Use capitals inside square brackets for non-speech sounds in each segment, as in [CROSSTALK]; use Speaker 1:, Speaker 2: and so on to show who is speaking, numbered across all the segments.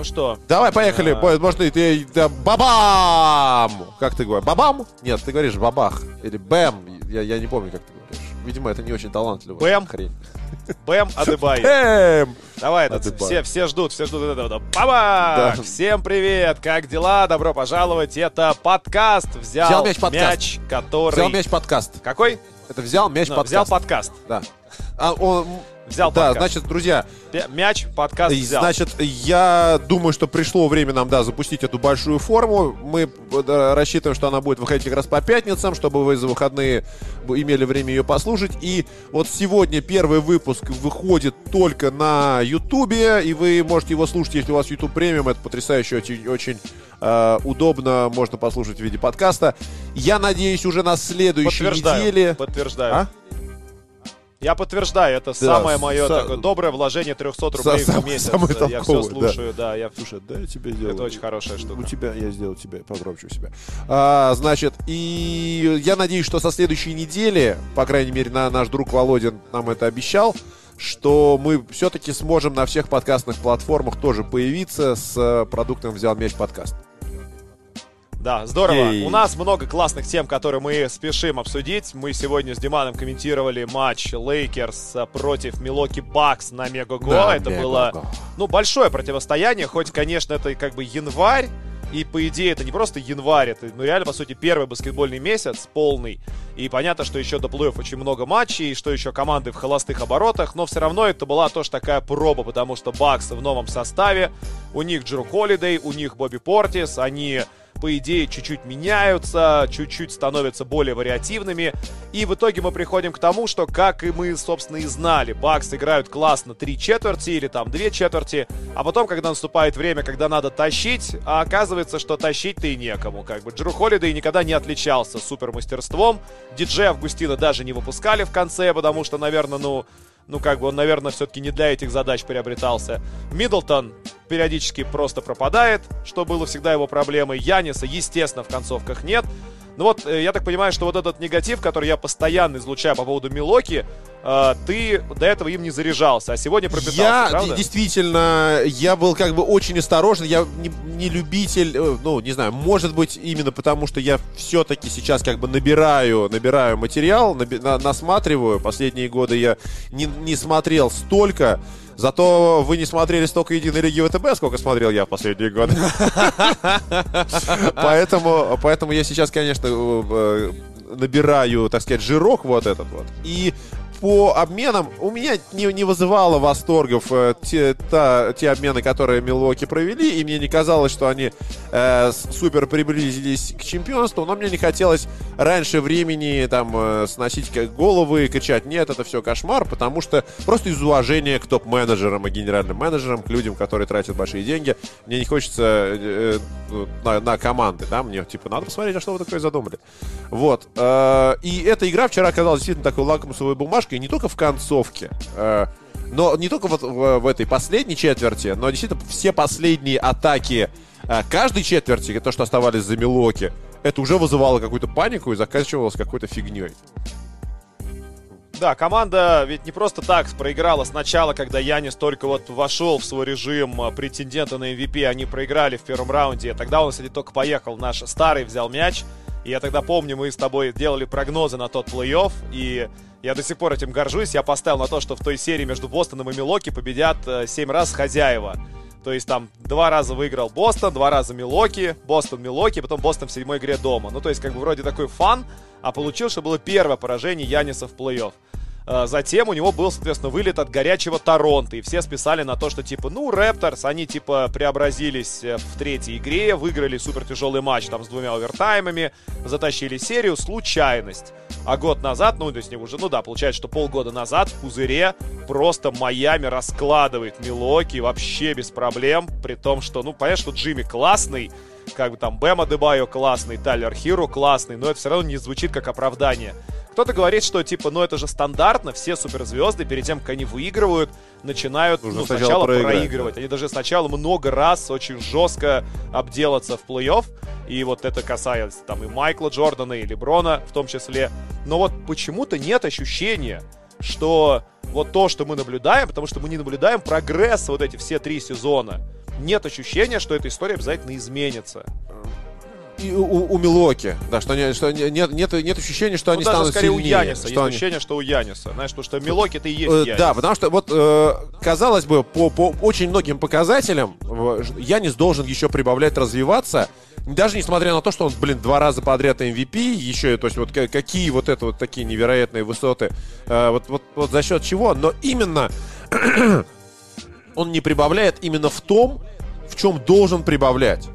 Speaker 1: Ну что?
Speaker 2: Давай, поехали.
Speaker 1: А.
Speaker 2: Может, и ты... да, бабам! Как ты говоришь? Бабам? Нет, ты говоришь бабах. Или бэм. Я, я не помню, как ты говоришь. Видимо, это не очень талантливо.
Speaker 1: Бэм?
Speaker 2: Хрень.
Speaker 1: Бэм [LAUGHS] Адебай.
Speaker 2: Бэм!
Speaker 1: Давай, это,
Speaker 2: Адебай.
Speaker 1: все, все ждут, все ждут этого. Баба!
Speaker 2: Да.
Speaker 1: Всем привет! Как дела? Добро пожаловать! Это подкаст «Взял,
Speaker 2: Взял мяч подкаст.
Speaker 1: мяч», который...
Speaker 2: Взял мяч подкаст.
Speaker 1: Какой?
Speaker 2: Это взял мяч
Speaker 1: Ну,
Speaker 2: подкаст.
Speaker 1: взял подкаст.
Speaker 2: Да. А, он...
Speaker 1: Взял
Speaker 2: да,
Speaker 1: подкаст.
Speaker 2: значит, друзья,
Speaker 1: Мяч, подкаст взял.
Speaker 2: Значит, я думаю, что пришло время нам, да, запустить эту большую форму. Мы э, рассчитываем, что она будет выходить как раз по пятницам, чтобы вы за выходные имели время ее послушать. И вот сегодня первый выпуск выходит только на Ютубе, и вы можете его слушать, если у вас YouTube премиум. Это потрясающе, очень, очень э, удобно, можно послушать в виде подкаста. Я надеюсь, уже на следующей
Speaker 1: Подтверждаю.
Speaker 2: неделе...
Speaker 1: Подтверждаю.
Speaker 2: А?
Speaker 1: Я подтверждаю, это самое мое
Speaker 2: са-
Speaker 1: такое доброе вложение 300 рублей
Speaker 2: Са-
Speaker 1: в месяц.
Speaker 2: самое
Speaker 1: я все
Speaker 2: толковое, да.
Speaker 1: слушаю, да. я...
Speaker 2: Слушай, да, я тебе сделаю.
Speaker 1: Это очень хорошая штука.
Speaker 2: У тебя, я сделал тебе погромче у себя. А, значит, и я надеюсь, что со следующей недели, по крайней мере, на, наш друг Володин нам это обещал, что мы все-таки сможем на всех подкастных платформах тоже появиться с э, продуктом «Взял мяч» подкаст.
Speaker 1: Да, здорово.
Speaker 2: Ей.
Speaker 1: У нас много классных тем, которые мы спешим обсудить. Мы сегодня с Диманом комментировали матч Лейкерс против Милуоки Бакс на Megogo.
Speaker 2: Да,
Speaker 1: это
Speaker 2: Megogo.
Speaker 1: было, ну, большое противостояние, хоть, конечно, это как бы январь, и, по идее, это не просто январь, это, ну, реально, по сути, первый баскетбольный месяц полный. И понятно, что еще до плей-офф очень много матчей, и что еще команды в холостых оборотах, но все равно это была тоже такая проба, потому что Бакс в новом составе, у них Джеру Холидей, у них Бобби Портис, они по идее, чуть-чуть меняются, чуть-чуть становятся более вариативными. И в итоге мы приходим к тому, что, как и мы, собственно, и знали, Бакс играют классно три четверти или там две четверти, а потом, когда наступает время, когда надо тащить, а оказывается, что тащить-то и некому. Как бы Джеру Холидей никогда не отличался супермастерством, диджей Августина даже не выпускали в конце, потому что, наверное, ну, ну, как бы он, наверное, все-таки не для этих задач приобретался. Миддлтон периодически просто пропадает, что было всегда его проблемой. Яниса, естественно, в концовках нет. Ну вот, э, я так понимаю, что вот этот негатив, который я постоянно излучаю по поводу Милоки, э, ты до этого им не заряжался, а сегодня пропитался,
Speaker 2: Я
Speaker 1: правда?
Speaker 2: действительно, я был как бы очень осторожен, я не, не любитель, э, ну, не знаю, может быть, именно потому, что я все-таки сейчас как бы набираю, набираю материал, наби- на- насматриваю. Последние годы я не, не смотрел столько, Зато вы не смотрели столько единой лиги ВТБ, сколько смотрел я в последние годы. [LAUGHS] Поэтому, поэтому я сейчас, конечно, э, э, набираю, так сказать, жирок вот этот вот. И по обменам у меня не, не вызывало восторгов э, те, та- те обмены, которые Милуоки провели, и мне не казалось, что они э, супер приблизились к чемпионству, но мне не хотелось раньше времени там э, сносить головы и кричать, нет, это все кошмар, потому что просто из уважения к топ-менеджерам и генеральным менеджерам, к людям, которые тратят большие деньги, мне не хочется э, э, на, на команды, да, мне типа надо посмотреть, а что вы такое задумали. Вот. э, и эта игра вчера оказалась действительно такой лакмусовой бумажкой, не только в концовке, э, но не только вот в, в этой последней четверти, но действительно все последние атаки э, каждой четверти, то, что оставались за Милоки, это уже вызывало какую-то панику и заканчивалось какой-то фигней.
Speaker 1: Да, команда ведь не просто так проиграла сначала, когда Янис только вот вошел в свой режим а, претендента на MVP, они проиграли в первом раунде. Тогда он, кстати, только поехал, наш старый взял мяч. И я тогда помню, мы с тобой делали прогнозы на тот плей-офф, и я до сих пор этим горжусь. Я поставил на то, что в той серии между Бостоном и Милоки победят 7 раз хозяева. То есть там два раза выиграл Бостон, два раза Милоки, Бостон, Милоки, потом Бостон в седьмой игре дома. Ну, то есть, как бы вроде такой фан, а получилось, что было первое поражение Яниса в плей-офф. А, Затем у него был, соответственно, вылет от горячего Торонто. И все списали на то, что, типа, ну, Рэпторс, они, типа, преобразились э, в третьей игре, выиграли супер тяжелый матч там с двумя овертаймами, затащили серию, случайность. А год назад, ну, то есть уже, ну да, получается, что полгода назад в пузыре просто Майами раскладывает Милоки вообще без проблем, при том, что, ну, понятно, что Джимми классный, как бы там Бэма Дебайо классный, Тайлер Хиро классный, но это все равно не звучит как оправдание. Кто-то говорит, что типа, ну это же стандартно, все суперзвезды перед тем, как они выигрывают, начинают
Speaker 2: Нужно
Speaker 1: ну,
Speaker 2: сначала
Speaker 1: сначала проигрывать. Они должны сначала много раз очень жестко обделаться в плей-офф. И вот это касается там и Майкла Джордана, и Леброна в том числе. Но вот почему-то нет ощущения, что вот то, что мы наблюдаем, потому что мы не наблюдаем прогресс вот эти все три сезона. нет ощущения, что эта история обязательно изменится.
Speaker 2: И у, у Милоки, да, что, не, что не- нет, нет, нет ощущения, что
Speaker 1: Ну,
Speaker 2: они
Speaker 1: даже
Speaker 2: станут
Speaker 1: скорее
Speaker 2: сильнее.
Speaker 1: у Яниса.
Speaker 2: что
Speaker 1: Есть
Speaker 2: они-
Speaker 1: ощущение, что у Яниса. Знаешь, потому что Милоки ты и есть
Speaker 2: Э,
Speaker 1: Янис.
Speaker 2: Да, потому что вот э, казалось бы, по, по очень многим показателям Янис должен еще прибавлять, развиваться. Даже несмотря на то, что он, блин, два раза подряд MVP, еще, то есть вот ка- какие вот это вот такие невероятные высоты, э, вот, вот, вот за счет чего, но именно [CLEARS THROAT] он не прибавляет именно в том, в чем должен прибавлять.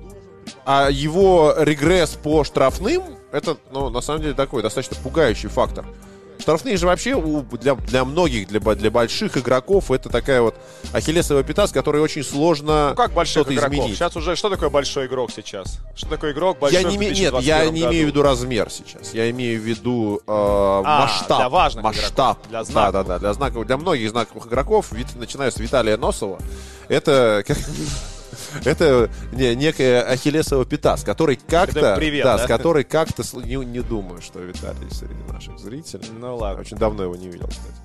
Speaker 2: А его регресс по штрафным, это, ну, на самом деле, такой достаточно пугающий фактор. Штрафные же вообще у- для, для многих, для, для больших игроков, это такая вот ахиллесовая пята, с которой очень сложно
Speaker 1: Ну как
Speaker 2: что-то
Speaker 1: игроков?
Speaker 2: изменить.
Speaker 1: Сейчас уже что такое большой игрок сейчас? Что такое игрок большой
Speaker 2: я не, нет,
Speaker 1: 2021
Speaker 2: я не
Speaker 1: году?
Speaker 2: имею в виду размер сейчас. Я имею в виду э,
Speaker 1: А,
Speaker 2: масштаб.
Speaker 1: для важных
Speaker 2: масштаб.
Speaker 1: игроков, для
Speaker 2: да,
Speaker 1: знаковых.
Speaker 2: да, да, для знаковых, для многих знаковых игроков, начиная с Виталия Носова, это [LAUGHS] это не, некая ахиллесова пята, с которой как-то,
Speaker 1: привет,
Speaker 2: да,
Speaker 1: да?
Speaker 2: с которой как-то не, не думаю, что Виталий среди наших зрителей.
Speaker 1: Ну ладно.
Speaker 2: Очень давно его не видел, кстати.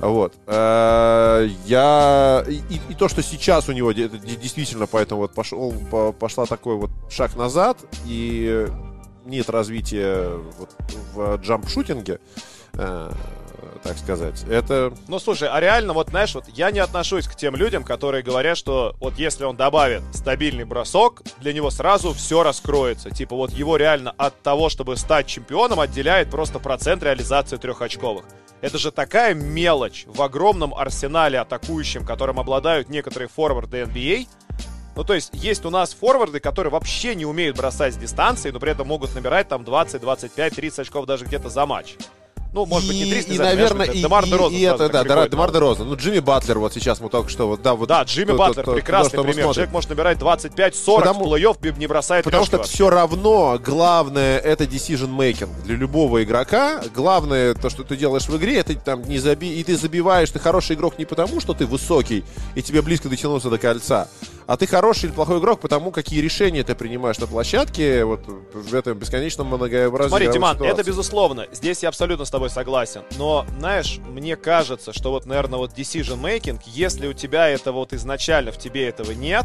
Speaker 2: Вот. Э, Я... И, и то, что сейчас у него де- де- действительно поэтому вот пошел, по- пошла такой вот шаг назад, и нет развития вот в джамп-шутинге, э, так сказать. Это...
Speaker 1: Ну, слушай, а реально, вот, знаешь, вот я не отношусь к тем людям, которые говорят, что вот если он добавит стабильный бросок, для него сразу все раскроется. Типа вот его реально от того, чтобы стать чемпионом, отделяет просто процент реализации трехочковых. Это же такая мелочь в огромном арсенале атакующем, которым обладают некоторые форварды NBA. Ну, то есть, есть у нас форварды, которые вообще не умеют бросать с дистанции, но при этом могут набирать там 20, 25, 30 очков даже где-то за матч. Ну, может быть, не 30,
Speaker 2: и, и, наверное, и,
Speaker 1: Демар
Speaker 2: и-
Speaker 1: Дерозан
Speaker 2: и это, да,
Speaker 1: приходит
Speaker 2: Демар. Дерозан. Ну, Джимми Батлер вот сейчас мы только что, вот, да, вот.
Speaker 1: Да, Джимми
Speaker 2: то-
Speaker 1: Батлер,
Speaker 2: то- то,
Speaker 1: прекрасный
Speaker 2: мы
Speaker 1: пример. Человек может набирать 25-40
Speaker 2: Потому-
Speaker 1: в плей-офф, не бросает
Speaker 2: Потому что все равно главное это decision making для любого игрока. Главное то, что ты делаешь в игре, это там не заби... и ты забиваешь. Ты хороший игрок не потому, что ты высокий и тебе близко дотянуться до кольца, а ты хороший или плохой игрок потому, какие решения ты принимаешь на площадке вот в этом бесконечном многообразии.
Speaker 1: Смотри,
Speaker 2: игровых
Speaker 1: Тиман,
Speaker 2: ситуаций.
Speaker 1: это безусловно. Здесь я абсолютно с тобой согласен. Но, знаешь, мне кажется, что вот, наверное, вот decision making, если у тебя это вот изначально в тебе этого нет,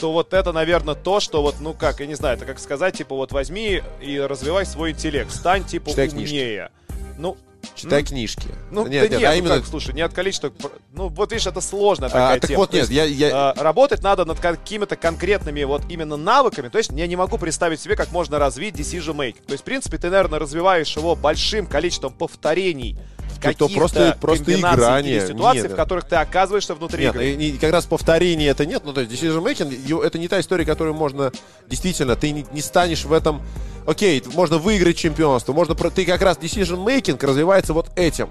Speaker 1: то вот это, наверное, то, что вот, ну как, я не знаю, это как сказать, типа, вот возьми и развивай свой интеллект, стань, типа,
Speaker 2: Читай книжки.
Speaker 1: умнее. Ну,
Speaker 2: Читай
Speaker 1: М?
Speaker 2: книжки.
Speaker 1: ну,
Speaker 2: нет,
Speaker 1: да
Speaker 2: нет,
Speaker 1: нет,
Speaker 2: а
Speaker 1: ну
Speaker 2: именно...
Speaker 1: как, слушай, не от количества... Ну, вот видишь, это сложная
Speaker 2: А,
Speaker 1: такая
Speaker 2: так
Speaker 1: тема.
Speaker 2: вот, нет,
Speaker 1: есть,
Speaker 2: я, я,
Speaker 1: э, работать надо над какими-то конкретными вот именно навыками. То есть я не могу представить себе, как можно развить decision making. То есть, в принципе, ты, наверное, развиваешь его большим количеством повторений каких-то
Speaker 2: просто- просто играние.
Speaker 1: ситуаций,
Speaker 2: Нет.
Speaker 1: в которых ты оказываешься внутри
Speaker 2: Нет,
Speaker 1: игры.
Speaker 2: и- и как раз повторения это нет. Ну, то есть decision making, это не та история, которую можно... Действительно, ты не, не станешь в этом... Окей, можно выиграть чемпионство, можно... Ты как раз decision making развивается вот этим.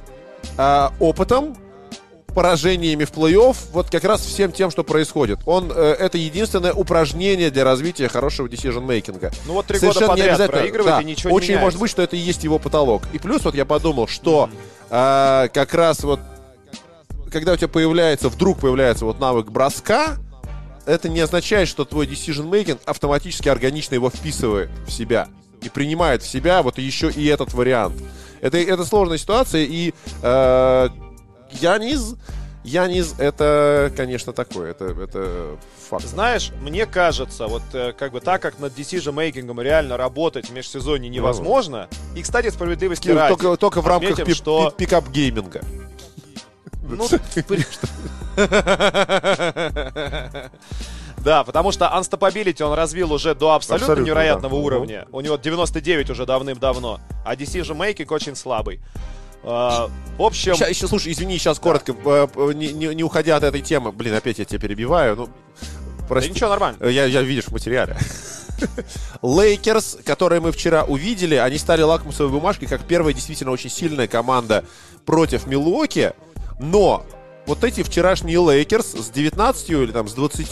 Speaker 2: А, опытом, поражениями в плей-офф, вот как раз всем тем, что происходит. Он, э, это единственное упражнение для развития хорошего decision making.
Speaker 1: Ну вот три года подряд проигрывает, и ничего не
Speaker 2: Очень
Speaker 1: меняется.
Speaker 2: может быть, что это и есть его потолок. И плюс вот я подумал, что а, как раз вот когда у тебя появляется, вдруг появляется вот навык броска, это не означает, что твой decision making автоматически органично его вписывает в себя и принимает в себя вот еще и этот вариант. Это, это сложная ситуация, и э, Янис, Янис это, конечно, такое, это, это факт.
Speaker 1: Знаешь, мне кажется, вот э, как бы так как над decision making ом реально работать в межсезонье невозможно. И, кстати, справедливости ради.
Speaker 2: Только, только в рамках
Speaker 1: отметим,
Speaker 2: пи-
Speaker 1: что-
Speaker 2: пи- pickup-gaming а.
Speaker 1: Ну, [LAUGHS] Да, потому что Unstoppability он развил уже до абсолютно,
Speaker 2: Абсолютно,
Speaker 1: невероятного
Speaker 2: да.
Speaker 1: уровня. У него 99 уже давным-давно. А Decision Making очень слабый. А, в общем,
Speaker 2: Ща- еще, слушай, извини, сейчас коротко, э, э, не, не- не уходя от этой темы. Блин, опять я тебя перебиваю. Ну,
Speaker 1: да
Speaker 2: прости.
Speaker 1: ничего, нормально.
Speaker 2: Э, Я, я видишь в материале. [LAUGHS] Лейкерс, которые мы вчера увидели, они стали лакмусовой бумажкой, как первая действительно очень сильная команда против Милуоки. Но вот эти вчерашние Лейкерс с 19 или там с 20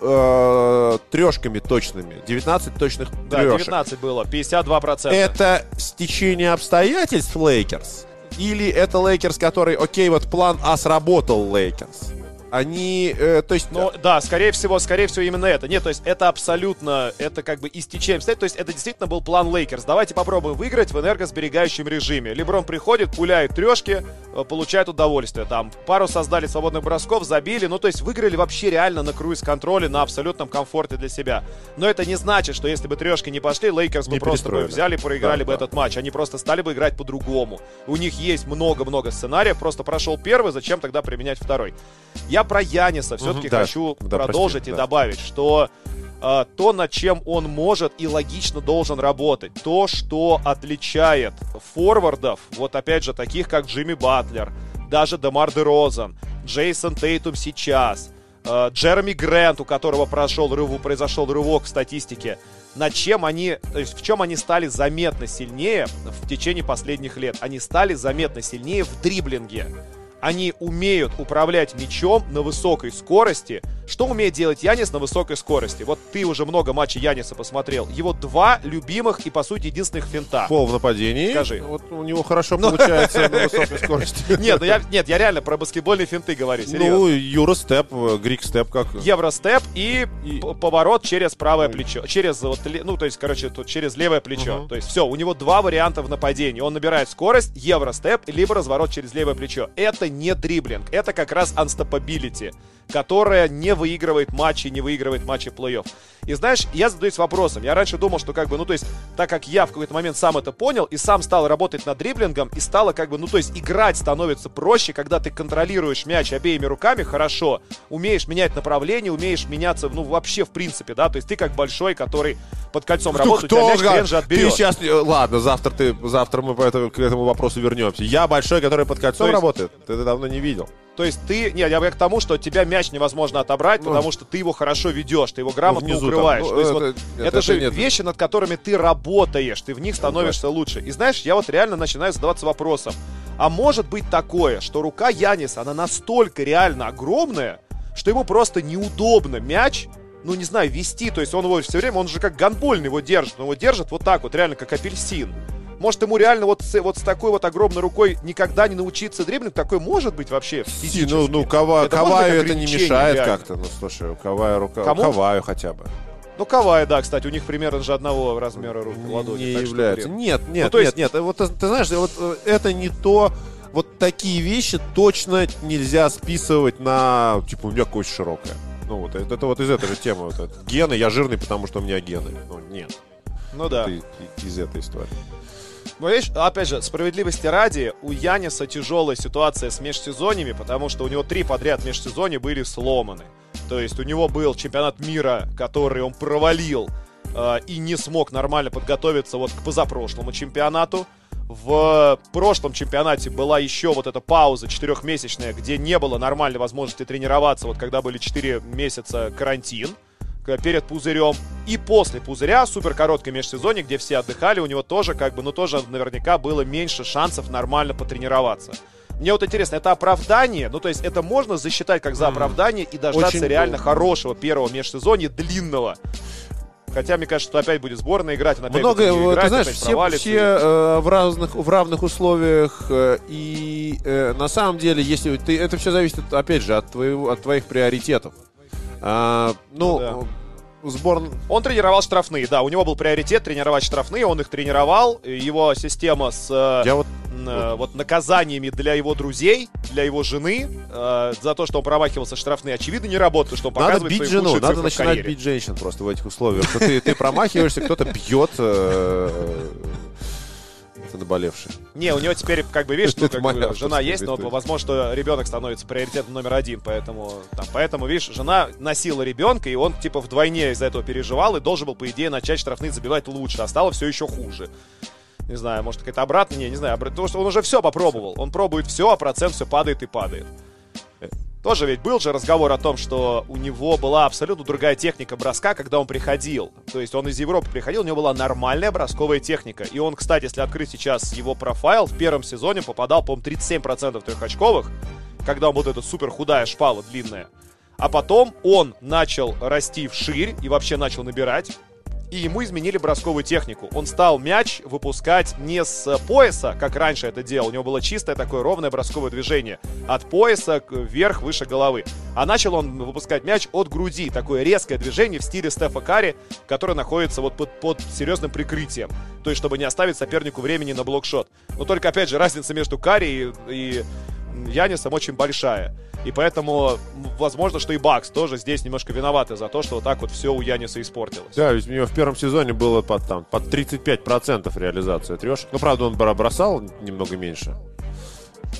Speaker 2: э, трешками точными, 19 точных
Speaker 1: Да,
Speaker 2: трешек.
Speaker 1: 19 было, 52%.
Speaker 2: Это стечение обстоятельств Лейкерс? Или это Лейкерс, который, окей, вот план А сработал Лейкерс? Они, э, то есть...
Speaker 1: Ну, да, скорее всего, скорее всего, именно это. Нет, то есть это абсолютно, это как бы не стечение обстоятельств. То есть это действительно был план Лейкерс. Давайте попробуем выиграть в энергосберегающем режиме. Леброн приходит, пуляет трешки, э, получает удовольствие. Там пару создали свободных бросков, забили. Ну, то есть выиграли вообще реально на круиз-контроле, на абсолютном комфорте для себя. Но это не значит, что если бы трешки не пошли, Лейкерс бы
Speaker 2: Не
Speaker 1: просто бы взяли проиграли
Speaker 2: Да,
Speaker 1: бы
Speaker 2: да.
Speaker 1: этот матч. Они просто стали бы играть по-другому. У них есть много-много сценариев. Просто прошел первый, зачем тогда применять второй? Я про Яниса все-таки
Speaker 2: да.
Speaker 1: хочу
Speaker 2: Да,
Speaker 1: продолжить
Speaker 2: прости,
Speaker 1: и
Speaker 2: да.
Speaker 1: добавить, что э, то, над чем он может и логично должен работать, то, что отличает форвардов, вот опять же, таких как Джимми Батлер, даже Демар Де Розан, Джейсон Тейтум сейчас, э, Джереми Грэнт, у которого прошел рыву, произошел рывок в статистике, над чем они, то есть в чем они стали заметно сильнее в течение последних лет. Они стали заметно сильнее в дриблинге. Они умеют управлять мячом на высокой скорости. Что умеет делать Янис на высокой скорости? Вот ты уже много матчей Яниса посмотрел. Его два любимых и, по сути, единственных финта.
Speaker 2: Фол в нападении.
Speaker 1: Скажи.
Speaker 2: Вот у него хорошо получается [LAUGHS] на высокой скорости. [LAUGHS]
Speaker 1: Нет, ну я, нет, я реально про баскетбольные финты говорю, серьезно.
Speaker 2: Ну, Юростеп, Грик степ как...
Speaker 1: Евростеп и,
Speaker 2: И-
Speaker 1: поворот через правое плечо. Через вот, ну, то есть, короче, тут через левое плечо. То есть, все, у него два варианта в нападении. Он набирает скорость, евростеп, либо разворот через левое плечо. Это не дриблинг, это как раз unstoppability, которая не выигрывает матчи, не выигрывает матчи плей-офф. И знаешь, я задаюсь вопросом. Я раньше думал, что как бы, ну, то есть, так как я в какой-то момент сам это понял и сам стал работать над дриблингом, и стало как бы, ну, то есть, играть становится проще, когда ты контролируешь мяч обеими руками хорошо, умеешь менять направление, умеешь меняться, ну, вообще, в принципе, да, то есть, ты как большой, который под кольцом работает, у тебя мяч хрен же
Speaker 2: Ты
Speaker 1: отберет.
Speaker 2: сейчас... Ладно, завтра, ты, завтра мы по этому- к этому вопросу вернемся. Я большой, который под кольцом
Speaker 1: есть-
Speaker 2: работает. Ты это давно не видел.
Speaker 1: То есть ты, нет, я к тому, что тебя мяч невозможно отобрать,
Speaker 2: Ну.
Speaker 1: потому что ты его хорошо ведешь, ты его грамотно
Speaker 2: там,
Speaker 1: укрываешь.
Speaker 2: ну,
Speaker 1: То есть
Speaker 2: это-
Speaker 1: вот
Speaker 2: нет,
Speaker 1: это,
Speaker 2: это
Speaker 1: же
Speaker 2: нет.
Speaker 1: вещи, над которыми ты работаешь, ты в них становишься лучше. И знаешь, я вот реально начинаю задаваться вопросом, а может быть такое, что рука Яниса, она настолько реально огромная, что ему просто неудобно мяч ну, не знаю, вести, то есть он его все время, он же как гандбольный его держит, он его держит вот так вот, реально как апельсин. Может, ему реально вот с, вот с такой вот огромной рукой никогда не научиться дриблинг? Такой может быть вообще
Speaker 2: Си,
Speaker 1: физически?
Speaker 2: ну, ну Кава-
Speaker 1: Это
Speaker 2: Каваю это не мешает
Speaker 1: реально?
Speaker 2: как-то. Ну, слушай, у Кавая рука...
Speaker 1: Кому?
Speaker 2: Каваю хотя бы.
Speaker 1: Ну, Кавай, да, кстати, у них примерно же одного размера рук,
Speaker 2: Не-
Speaker 1: ладони.
Speaker 2: не является. Нет, нет,
Speaker 1: Ну, то есть-
Speaker 2: нет, нет. Вот ты, ты знаешь, вот э, это не то. Вот такие вещи точно нельзя списывать на типа у меня кость широкая. Ну вот это, это вот из этой же темы. Вот. Гены, я жирный, потому что у меня гены. Ну нет.
Speaker 1: Ну да.
Speaker 2: Это из этой истории.
Speaker 1: Ну, видишь, опять же, справедливости ради, у Яниса тяжелая ситуация с межсезоньями, потому что у него три подряд межсезонья были сломаны. То есть у него был чемпионат мира, который он провалил э, и не смог нормально подготовиться вот к позапрошлому чемпионату. В прошлом чемпионате была еще вот эта пауза четырехмесячная, где не было нормальной возможности тренироваться, вот когда были 4 месяца карантин перед пузырем. И после пузыря, супер короткой межсезонье, где все отдыхали, у него тоже, как бы, ну тоже наверняка было меньше шансов нормально потренироваться. Мне вот интересно, это оправдание? Ну, то есть это можно засчитать как за оправдание и дождаться
Speaker 2: Очень
Speaker 1: реально
Speaker 2: долго.
Speaker 1: хорошего первого межсезонья, длинного? Хотя, мне кажется, что опять будет сборная играть, она опять
Speaker 2: Много,
Speaker 1: будет
Speaker 2: э,
Speaker 1: играть,
Speaker 2: ты знаешь,
Speaker 1: опять
Speaker 2: все, все э, в, разных, в равных условиях. э, и э, на самом деле, если ты, это все зависит, опять же, от, твоего, от твоих приоритетов. А, ну,
Speaker 1: Ну
Speaker 2: э, сбор...
Speaker 1: Он тренировал штрафные, да, у него был приоритет тренировать штрафные, он их тренировал, его система с э,
Speaker 2: Я вот
Speaker 1: э, вот наказаниями для его друзей, для его жены э, за то, что он промахивался штрафные, очевидно, не работает, что он
Speaker 2: Надо
Speaker 1: показывает
Speaker 2: бить жену, надо начинать бить женщин просто в этих условиях. Ты промахиваешься, кто-то бьет э, это наболевший.
Speaker 1: Не, у него теперь, как бы, видишь, [LAUGHS] ну, как бы, жена есть, но возможно, что ребенок становится приоритетом номер один, поэтому, там, поэтому, видишь, жена носила ребенка, и он, типа, вдвойне из-за этого переживал, и должен был, по идее, начать штрафные забивать лучше, а стало все еще хуже. Не знаю, может, какая-то обратная, не, не знаю, потому что он уже все попробовал, он пробует все, а процент все падает и падает. Тоже ведь был же разговор о том, что у него была абсолютно другая техника броска, когда он приходил. То есть он из Европы приходил, у него была нормальная бросковая техника. И он, кстати, если открыть сейчас его профайл, в первом сезоне попадал, по-моему, 37% трехочковых, когда он вот эта супер худая шпала длинная. А потом он начал расти вширь и вообще начал набирать. И ему изменили бросковую технику. Он стал мяч выпускать не с пояса, как раньше это делал. У него было чистое такое ровное бросковое движение. От пояса вверх, выше головы. А начал он выпускать мяч от груди. Такое резкое движение в стиле Стефа Карри, которое находится вот под, под серьезным прикрытием. То есть, чтобы не оставить сопернику времени на блокшот. Но только, опять же, разница между Карри и, и Янисом очень большая. И поэтому, возможно, что и Бакс тоже здесь немножко виноваты за то, что вот так вот все у Яниса испортилось.
Speaker 2: Да, ведь у него в первом сезоне было под, там, под 35% реализация трешек. Ну, правда, он бросал немного меньше.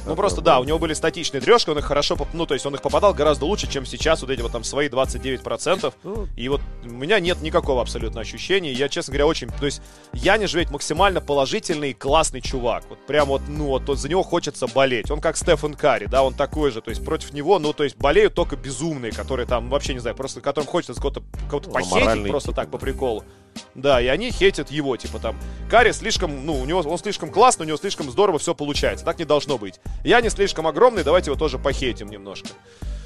Speaker 1: Ну, просто, да, у него были статичные трешки, он их хорошо, ну, то есть он их попадал гораздо лучше, чем сейчас, вот эти вот там свои 29%. Ну. И вот у меня нет никакого абсолютно ощущения. Я, честно говоря, очень, то есть я не ведь максимально положительный, классный чувак. Вот прям вот, ну, вот, вот за него хочется болеть. Он как Стефан Карри, да, он такой же, то есть против него, ну, то есть болеют только безумные, которые там, вообще не знаю, просто которым хочется кого-то кого ну, похитить просто так, по приколу. Да, и они хейтят его, типа там, Карри слишком, ну, у него, он слишком классный, у него слишком здорово все получается. Так не должно быть. Янис слишком огромный, давайте его тоже похейтим немножко.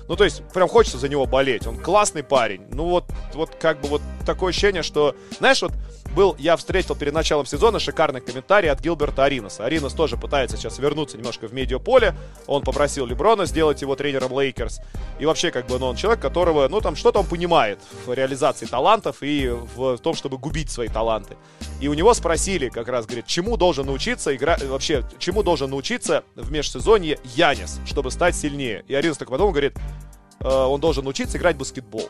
Speaker 1: Ну, то есть, прям хочется за него болеть. Он классный парень. Ну, вот, вот как бы вот такое ощущение, что, знаешь, вот был, я встретил перед началом сезона шикарный комментарий от Гилберта Ариноса. Аринос тоже пытается сейчас вернуться немножко в медиаполе. Он попросил Леброна сделать его тренером Лейкерс. И вообще, как бы, ну, он человек, которого, ну, там, что-то он понимает в реализации талантов и в, том, чтобы губить свои таланты. И у него спросили, как раз, говорит, чему должен научиться играть, вообще, чему должен научиться в межсезонье Янис, чтобы стать сильнее. И Аринос так потом говорит, э, он должен научиться играть в баскетбол.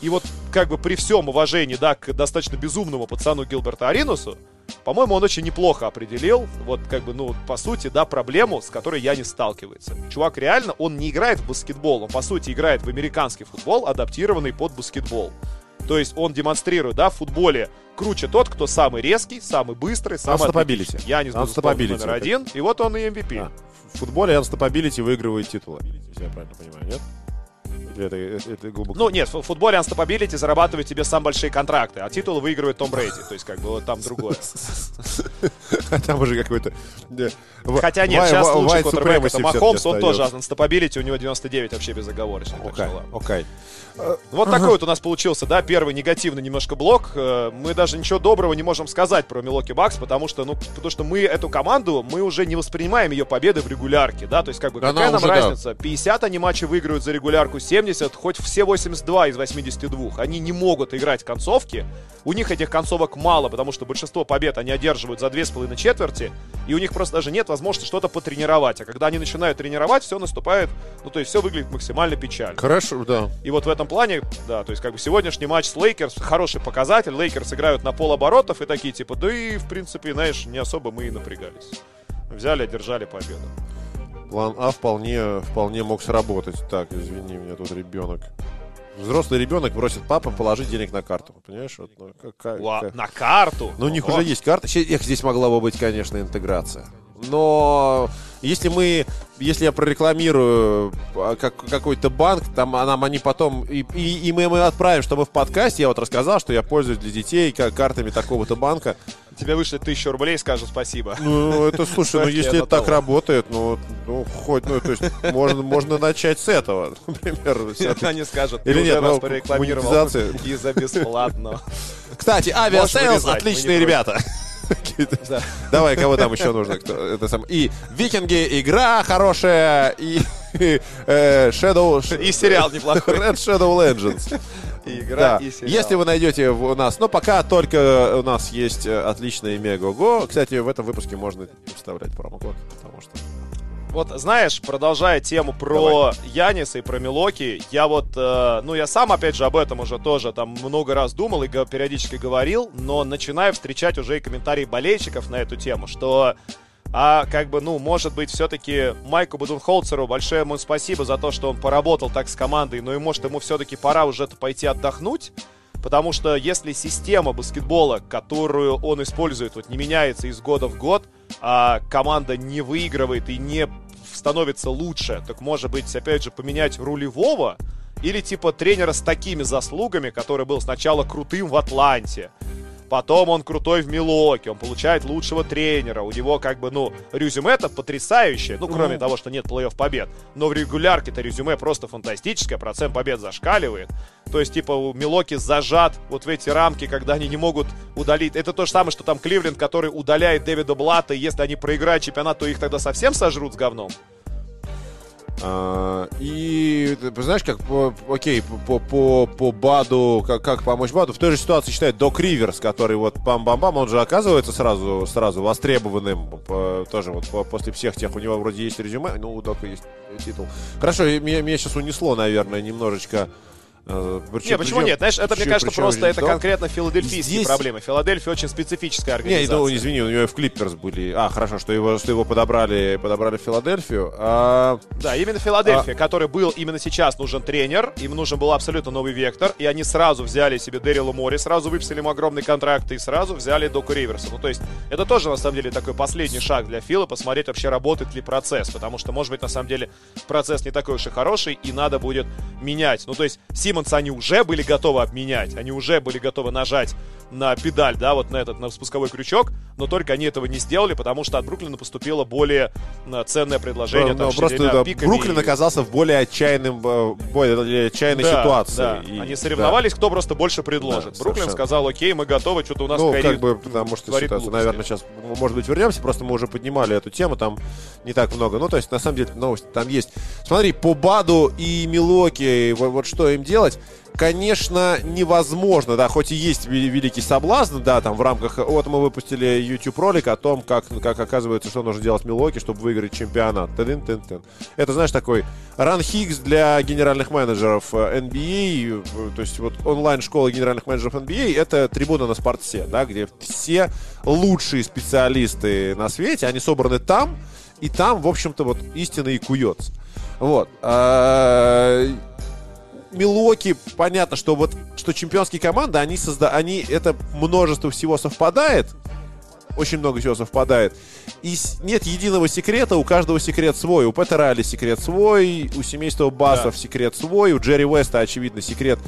Speaker 1: И вот как бы при всем уважении, да, к достаточно безумному пацану Гилберта Аринусу, по-моему, он очень неплохо определил, вот как бы, ну, по сути, да, проблему, с которой я не сталкивается. Чувак реально, он не играет в баскетбол, он, по сути, играет в американский футбол, адаптированный под баскетбол. То есть он демонстрирует, да, в футболе круче тот, кто самый резкий, самый быстрый, самый
Speaker 2: Unstoppability.
Speaker 1: Я не знаю, номер один, и вот он и MVP. А,
Speaker 2: в футболе Unstoppability выигрывает титулы, если я правильно понимаю, нет?
Speaker 1: Это, это, это глубоко. Ну, нет, в футболе Unstoppability зарабатывает тебе сам большие контракты, а титул выигрывает Том Брейди. То есть, как бы, вот там другое. [LAUGHS]
Speaker 2: Там уже какой-то...
Speaker 1: Хотя нет, сейчас лучший квотербек это Махомс, он тоже Unstoppability, у него 99 вообще безоговорочно.
Speaker 2: Окей.
Speaker 1: Вот такой вот у нас получился, да, первый негативный немножко блок. Э, мы даже ничего доброго не можем сказать про Милоки Бакс, потому что, ну, потому что мы эту команду, мы уже не воспринимаем ее победы в регулярке, да, то есть, как бы, какая нам разница? 50 они матчи выигрывают за регулярку, 70, хоть все 82 из 82. Они не могут играть концовки. У них этих концовок мало, потому что большинство побед они одерживают за 2,5 четверти, и у них просто даже нет возможности что-то потренировать. А когда они начинают тренировать, все наступает, ну, то есть все выглядит максимально печально.
Speaker 2: Хорошо, да.
Speaker 1: И вот в этом плане, да, то есть как бы сегодняшний матч с Лейкерс хороший показатель. Лейкерс играют на полоборотов и такие типа, да и в принципе, знаешь, не особо мы и напрягались. Взяли, одержали победу.
Speaker 2: План А вполне, вполне мог сработать. Так, извини, меня тут ребенок. Взрослый ребенок просит папа положить денег на карту. Понимаешь? Вот, ну,
Speaker 1: как, как... На карту?
Speaker 2: Ну, у них Ого. уже есть карта. Эх, здесь могла бы быть, конечно, интеграция. Но если мы, если я прорекламирую а, как, какой-то банк, там а нам они потом, и, и, и мы, мы отправим, что мы в подкасте, я вот рассказал, что я пользуюсь для детей как, картами такого-то банка.
Speaker 1: Тебе вышлет тысячу рублей, скажу спасибо.
Speaker 2: Ну, это, слушай, ну, если это так работает, ну, ну, хоть, ну, то есть, можно, можно начать с этого, [LAUGHS] например. [LAUGHS]
Speaker 1: Они скажут, Или нет, нас ну, порекламировал и [LAUGHS] за бесплатно.
Speaker 2: Кстати, Aviasales, отличные ребята. Давай, кого там еще нужно? Это сам. И Викинги, игра хорошая, и э, Shadow...
Speaker 1: И сериал неплохой.
Speaker 2: Red Shadow Legends.
Speaker 1: И игра, да. и сериал.
Speaker 2: Если вы найдете у нас, но пока только у нас есть э, отличный Мегаго. Кстати, в этом выпуске можно вставлять промокод, потому что
Speaker 1: вот знаешь, продолжая тему про Давай. Яниса и про Милоки, я вот, э, ну я сам опять же об этом уже тоже там много раз думал и периодически говорил, но начинаю встречать уже и комментарии болельщиков на эту тему, что а как бы, ну, может быть, все-таки Майку Буденхолцеру большое ему спасибо за то, что он поработал так с командой, но и может ему все-таки пора уже пойти отдохнуть. Потому что если система баскетбола, которую он использует, вот не меняется из года в год, а команда не выигрывает и не становится лучше, так может быть, опять же, поменять рулевого или типа тренера с такими заслугами, который был сначала крутым в Атланте, Потом он крутой в Милоке, он получает лучшего тренера. У него как бы, ну, резюме-то потрясающее. Ну, кроме mm. того, что нет плей-офф побед. Но в регулярке-то резюме просто фантастическое, процент побед зашкаливает. То есть, типа, у Милоки зажат вот в эти рамки, когда они не могут удалить. Это то же самое, что там Кливленд, который удаляет Дэвида Блата, и если они проиграют чемпионат, то их тогда совсем сожрут с говном.
Speaker 2: А, и знаешь, как по, окей, по, по, по Баду, как, как помочь Баду, в той же ситуации считает Док Риверс, который вот пам-бам-бам, он же оказывается сразу, сразу востребованным, по, тоже вот по, после всех тех, у него вроде есть резюме, ну, у Дока есть титул. Хорошо, меня, меня сейчас унесло, наверное, немножечко
Speaker 1: причем, нет, почему причем, нет? Знаешь, это, мне кажется, просто это конкретно филадельфийские Здесь... проблемы. Филадельфия очень специфическая организация.
Speaker 2: Не, ну, извини, у него в Клипперс были... А, хорошо, что его, что его подобрали, подобрали в Филадельфию. А...
Speaker 1: Да, именно Филадельфия, а... который был именно сейчас нужен тренер, им нужен был абсолютно новый вектор, и они сразу взяли себе Дэрила Мори, сразу выписали ему огромный контракт, и сразу взяли Доку Риверса. Ну, то есть, это тоже, на самом деле, такой последний шаг для Фила, посмотреть вообще, работает ли процесс, потому что, может быть, на самом деле, процесс не такой уж и хороший, и надо будет менять. Ну, то есть, Симмонс они уже были готовы обменять, они уже были готовы нажать на педаль, да, вот на этот, на спусковой крючок, но только они этого не сделали, потому что от Бруклина поступило более э, ценное предложение.
Speaker 2: Но, там, просто да, Бруклин оказался в более отчаянном, э, более отчаянной да, ситуации.
Speaker 1: Да. И, они соревновались, да. кто просто больше предложит. Да, Бруклин сказал, окей, мы готовы, что-то у нас
Speaker 2: Ну, Кайри как бы, потому что ситуация, глупости. наверное, сейчас, может быть, вернемся, просто мы уже поднимали эту тему, там не так много. Ну, то есть, на самом деле, новости там есть. Смотри, по Баду и Милоки, вот, вот что им делать? Конечно, невозможно, да, хоть и есть великий соблазн, да, там в рамках, вот мы выпустили YouTube ролик о том, как, как оказывается, что нужно делать Милоки, чтобы выиграть чемпионат. Тын -тын -тын. Это, знаешь, такой ран Хиггс для генеральных менеджеров NBA, э, то есть вот онлайн-школа генеральных менеджеров NBA, это трибуна на спортсе, да, где все лучшие специалисты на свете, они собраны там, и там, в общем-то, вот истина и куется. Вот. Милоки, понятно, что вот что чемпионские команды, они созда, они это множество всего совпадает, очень много всего совпадает. И нет единого секрета, у каждого секрет свой. У Петера Али секрет свой, у семейства Басов да. секрет свой, у Джерри Уэста, очевидно, секрет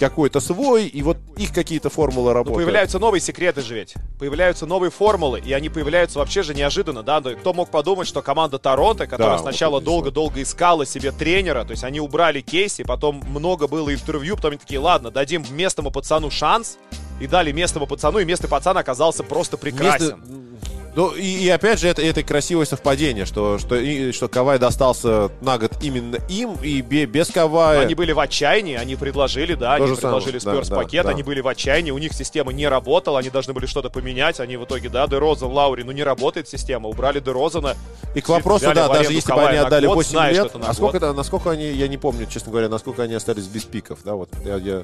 Speaker 2: какой-то свой, и вот их какие-то формулы работают.
Speaker 1: Но появляются новые секреты же ведь. Появляются новые формулы, и они появляются вообще же неожиданно, да? Кто мог подумать, что команда Торонто, которая да, сначала долго-долго вот искала себе тренера, то есть они убрали Кейси, потом много было интервью, потом они такие, ладно, дадим местному пацану шанс, и дали местному пацану, и местный пацан оказался просто прекрасен. Место...
Speaker 2: Ну, и, и опять же, это, это красивое совпадение, что, что, и, что Кавай достался на год именно им, и без Кавая...
Speaker 1: Они были в отчаянии, они предложили, да, То они предложили Спёрс да, пакет, да, да. они были в отчаянии, у них система не работала, они должны были что-то поменять, они в итоге, да, Дерозан, Лаури, ну не работает система, убрали Дерозана.
Speaker 2: И к вопросу, да, даже если бы они отдали год, 8 знаешь, лет, а сколько, это, насколько они, я не помню, честно говоря, насколько они остались без пиков, да, вот я, я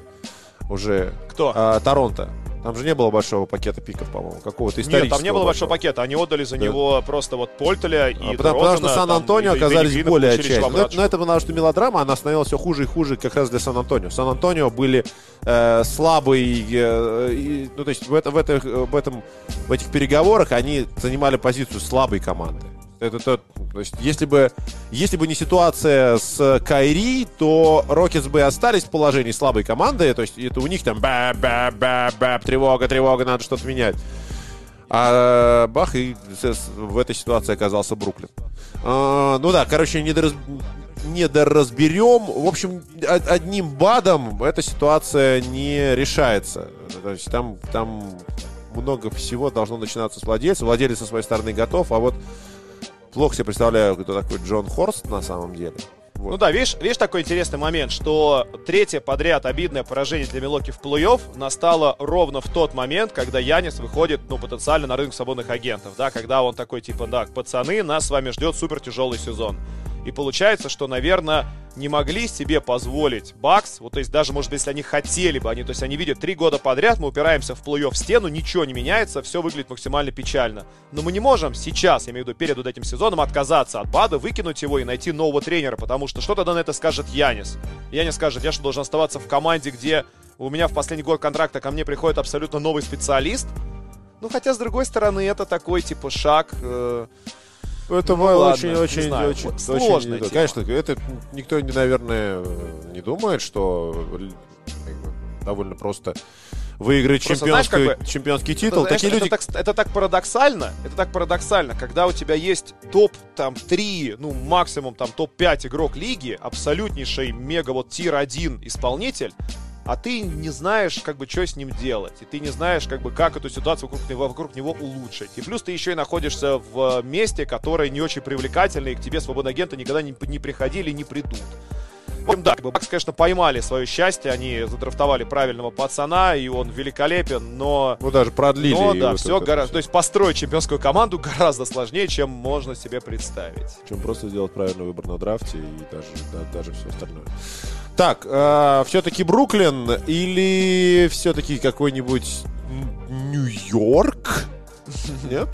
Speaker 2: уже...
Speaker 1: Кто?
Speaker 2: А, Торонто. Там же не было большого пакета пиков, по-моему, какого-то исторического. Нет,
Speaker 1: там не было большого пакета. Они отдали за да. него просто вот Польтеля и
Speaker 2: а, потому, потому что Сан-Антонио оказались более отчаянными. Но, но это потому, что мелодрама, она становилась все хуже и хуже как раз для Сан-Антонио. Сан-Антонио были э, слабые, э, и, ну то есть в, это, в, это, в, этом, в этих переговорах они занимали позицию слабой команды. Это то, то есть, если бы, если бы не ситуация с Кайри, то Рокетс бы остались в положении слабой команды. То есть, это у них там ба ба ба ба тревога, тревога, надо что-то менять. А бах, и в этой ситуации оказался Бруклин. А, ну да, короче, недораз... недоразберем. В общем, одним бадом эта ситуация не решается. То есть там, там много всего должно начинаться с владельца. Владелец со своей стороны готов, а вот плохо себе представляю, кто такой Джон Хорст на самом деле.
Speaker 1: Вот. Ну да, видишь, видишь такой интересный момент, что третье подряд обидное поражение для Милоки в плей-офф настало ровно в тот момент, когда Янис выходит, ну, потенциально на рынок свободных агентов, да, когда он такой, типа, да, пацаны, нас с вами ждет супер тяжелый сезон. И получается, что, наверное, не могли себе позволить Бакс, вот то есть даже, может быть, если они хотели бы, они, то есть они видят три года подряд, мы упираемся в плей-офф стену, ничего не меняется, все выглядит максимально печально. Но мы не можем сейчас, я имею в виду перед вот этим сезоном, отказаться от Бада, выкинуть его и найти нового тренера, потому что что тогда на это скажет Янис? Янис скажет, я что, должен оставаться в команде, где у меня в последний год контракта ко мне приходит абсолютно новый специалист? Ну, хотя, с другой стороны, это такой, типа, шаг... Э-
Speaker 2: это ну, было очень, очень, знаю, очень, сложно. Очень, конечно, это никто, наверное, не думает, что довольно просто выиграть Просто, чемпионский, знаешь, как бы, чемпионский титул.
Speaker 1: Это, Такие это, люди... это, так, это так парадоксально, это так парадоксально, когда у тебя есть топ там 3, ну максимум там топ 5 игрок лиги, абсолютнейший мега вот тир 1 исполнитель, а ты не знаешь, как бы, что с ним делать. И ты не знаешь, как бы, как эту ситуацию вокруг него, вокруг него улучшить. И плюс ты еще и находишься в месте, которое не очень привлекательное, и к тебе свободные агенты никогда не, не приходили, не придут. В общем, да, как бы Бакс, конечно, поймали свое счастье, они задрафтовали правильного пацана, и он великолепен, но...
Speaker 2: Ну, даже продлили.
Speaker 1: Но, да, все гораздо... То есть построить чемпионскую команду [LAUGHS] гораздо сложнее, чем можно себе представить.
Speaker 2: Чем просто сделать правильный выбор на драфте и даже, да, даже все остальное. Так, э, все-таки Бруклин или все-таки какой-нибудь Нью-Йорк? [LAUGHS] Нет?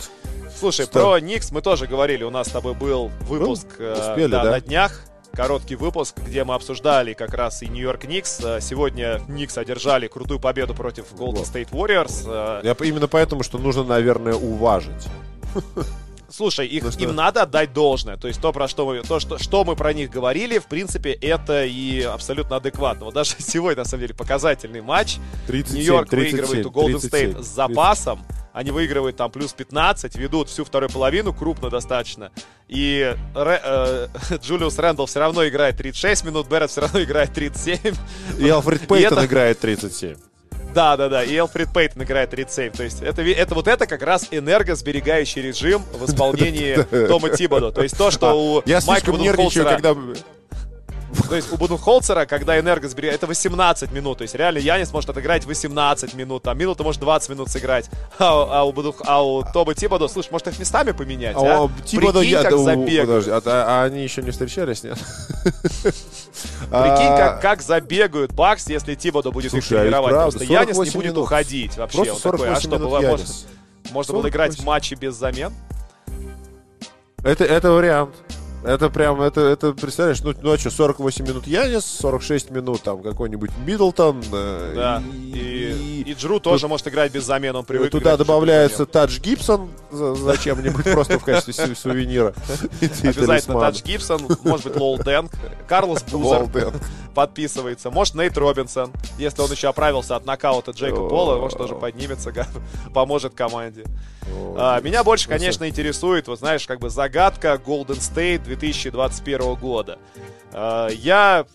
Speaker 1: Слушай, Что? про Никс мы тоже говорили. У нас с тобой был выпуск
Speaker 2: ну, успели, да,
Speaker 1: да? на днях короткий выпуск, где мы обсуждали как раз и Нью-Йорк Никс. Э, сегодня Никс одержали крутую победу против Golden State Warriors. Э,
Speaker 2: Я именно поэтому, что нужно, наверное, уважить. [LAUGHS]
Speaker 1: Слушай, их, ну, им надо отдать должное. То есть то, про что мы, то, что, что мы про них говорили, в принципе, это и абсолютно адекватно. Вот даже [LAUGHS] сегодня, на самом деле, показательный матч. Нью-Йорк выигрывает у Golden State с запасом. 30. Они выигрывают там плюс 15, ведут всю вторую половину, крупно достаточно. И Ре, э, [LAUGHS] Джулиус Рэндалл все равно играет 36 минут, Беррет все равно играет 37.
Speaker 2: И Алфред Пейтон это... играет 37.
Speaker 1: Да, да, да. И Элфрид Пейтон играет 37. То есть это, это вот это как раз энергосберегающий режим в исполнении [LAUGHS] Тома Тибода. То есть то, что у
Speaker 2: Я слишком нервничаю, когда
Speaker 1: то есть у Буденхолцера, когда энерго сберегает, это 18 минут. То есть реально Янис может отыграть 18 минут, там минута может 20 минут сыграть. А, а у, Буду, а у Тоба Тибодо, слушай, может их местами поменять, а? а?
Speaker 2: Тибодо, Прикинь, я, как да, забегают. Подожди, а, а они еще не встречались, нет? [LAUGHS]
Speaker 1: Прикинь, как, как забегают Бакс, если Тибодо будет Слушай, их тренировать. Правда, Просто Янис не будет минут. уходить вообще. Просто
Speaker 2: 48 такой, а что, было, можно,
Speaker 1: можно было играть в матче без замен?
Speaker 2: Это, это вариант. Это прям, это, это представляешь, ну, что, 48 минут Янис, 46 минут там какой-нибудь Миддлтон.
Speaker 1: Э, да, и, и, и, и Джру тоже тут, может играть без замен, он привык
Speaker 2: Туда добавляется Тадж Гибсон зачем-нибудь просто в качестве сувенира. [LAUGHS]
Speaker 1: Обязательно Тадж Гибсон, может быть Лол Дэнк, Карлос Бузер [LAUGHS] подписывается, может Нейт Робинсон, если он еще оправился от нокаута Джейка Пола, может тоже поднимется, поможет команде. А, меня больше, конечно, интересует, вот знаешь, как бы загадка Golden State 2021 года. А, я,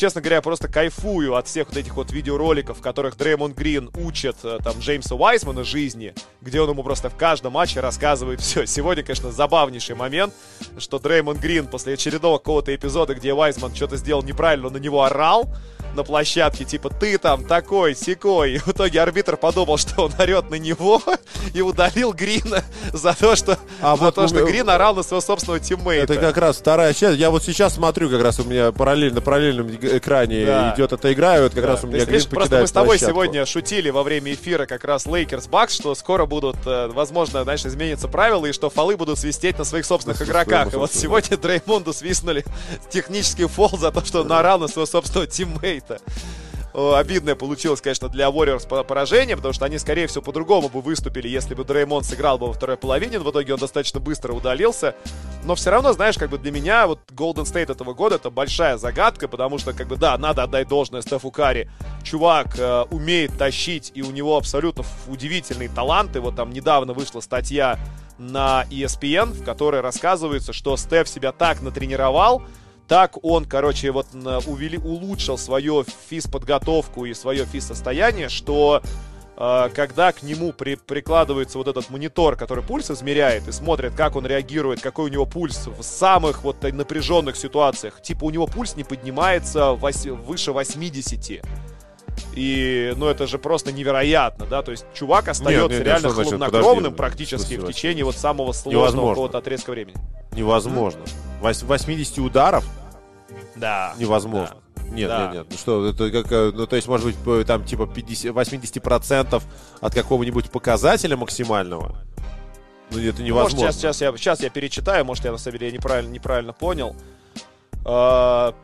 Speaker 1: честно говоря, просто кайфую от всех вот этих вот видеороликов, в которых Дреймонд Грин учит э, там Джеймса Уайсмана жизни, где он ему просто в каждом матче рассказывает все. Сегодня, конечно, забавнейший момент, что Дреймонд Грин после очередного какого-то эпизода, где Уайсман что-то сделал неправильно, на него орал, на площадке, типа, ты там такой, секой. И в итоге арбитр подумал, что он орет на него [LAUGHS] и удалил Грина за то, что, а за вот то, что Грин орал на своего собственного тиммейта.
Speaker 2: Это как раз вторая часть. Я вот сейчас смотрю, как раз у меня параллельно, на параллельном экране да. идет эта игра, и вот как да. раз у меня есть, Грин
Speaker 1: Просто мы с тобой площадку. сегодня шутили во время эфира как раз Лейкерс Бакс, что скоро будут, э, возможно, знаешь, изменятся правила, и что фолы будут свистеть на своих собственных игроках. И вот сегодня Дреймонду свистнули [LAUGHS] технический фол за то, что он орал на своего собственного тиммейта обидное получилось, конечно, для Warriors поражение, потому что они, скорее всего, по-другому бы выступили, если бы Дреймон сыграл бы во второй половине. В итоге он достаточно быстро удалился. Но все равно, знаешь, как бы для меня вот Golden State этого года это большая загадка, потому что, как бы, да, надо отдать должное Стефу Карри. Чувак э, умеет тащить, и у него абсолютно удивительные таланты. Вот там недавно вышла статья на ESPN, в которой рассказывается, что Стеф себя так натренировал, так он, короче, вот увели, улучшил свою физподготовку и свое физ-состояние, что э, когда к нему при, прикладывается вот этот монитор, который пульс измеряет и смотрит, как он реагирует, какой у него пульс в самых вот напряженных ситуациях, типа у него пульс не поднимается вось, выше 80. И, ну, это же просто невероятно, да, то есть чувак остается нет, нет, реально нет, хладнокровным значит, практически в течение вот самого сложного какого-то отрезка времени.
Speaker 2: Невозможно. 80 ударов
Speaker 1: да.
Speaker 2: Невозможно. Да. Нет, да. нет, нет. Ну что, это как, э, ну то есть, может быть, там типа 50, 80% от какого-нибудь показателя максимального. Ну это невозможно.
Speaker 1: Может, сейчас, сейчас, я, сейчас я перечитаю, может, я на самом деле неправильно, неправильно понял. Uh,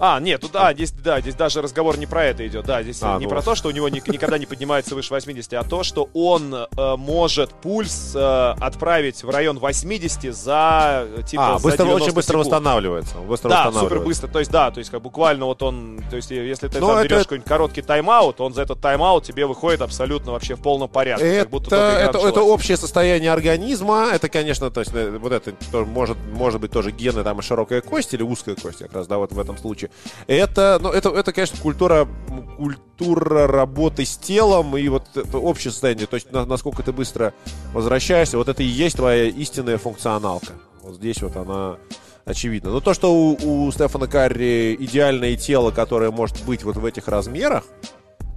Speaker 1: А, нет, тут, а, здесь, да, здесь даже разговор не про это идет, да, здесь
Speaker 2: А,
Speaker 1: не
Speaker 2: ну.
Speaker 1: про то, что у него ни- никогда не поднимается выше 80, а то, что он э, может пульс э, отправить в район 80 за, э, типа,
Speaker 2: А,
Speaker 1: за
Speaker 2: быстро,
Speaker 1: 90
Speaker 2: очень быстро
Speaker 1: секунд.
Speaker 2: восстанавливается. Быстро
Speaker 1: Да,
Speaker 2: восстанавливается.
Speaker 1: супер быстро, то есть, да, то есть, как буквально вот он, то есть, если ты
Speaker 2: Ну,
Speaker 1: там
Speaker 2: это-
Speaker 1: берешь какой-нибудь короткий тайм-аут, он за этот тайм-аут тебе выходит абсолютно вообще в полном порядке,
Speaker 2: Это,
Speaker 1: как будто
Speaker 2: это, это
Speaker 1: началась.
Speaker 2: общее состояние организма. Это, конечно, то есть, э, вот это может, может быть тоже гены там и широкая кость или узкая кость, как раз, да, вот в этом случае. Это, ну, это, это, конечно, культура, культура работы с телом и вот это общее состояние, то есть на- насколько ты быстро возвращаешься, вот это и есть твоя истинная функционалка. Вот здесь вот она очевидна. Но то, что у, у Стефана Карри идеальное тело, которое может быть вот в этих размерах,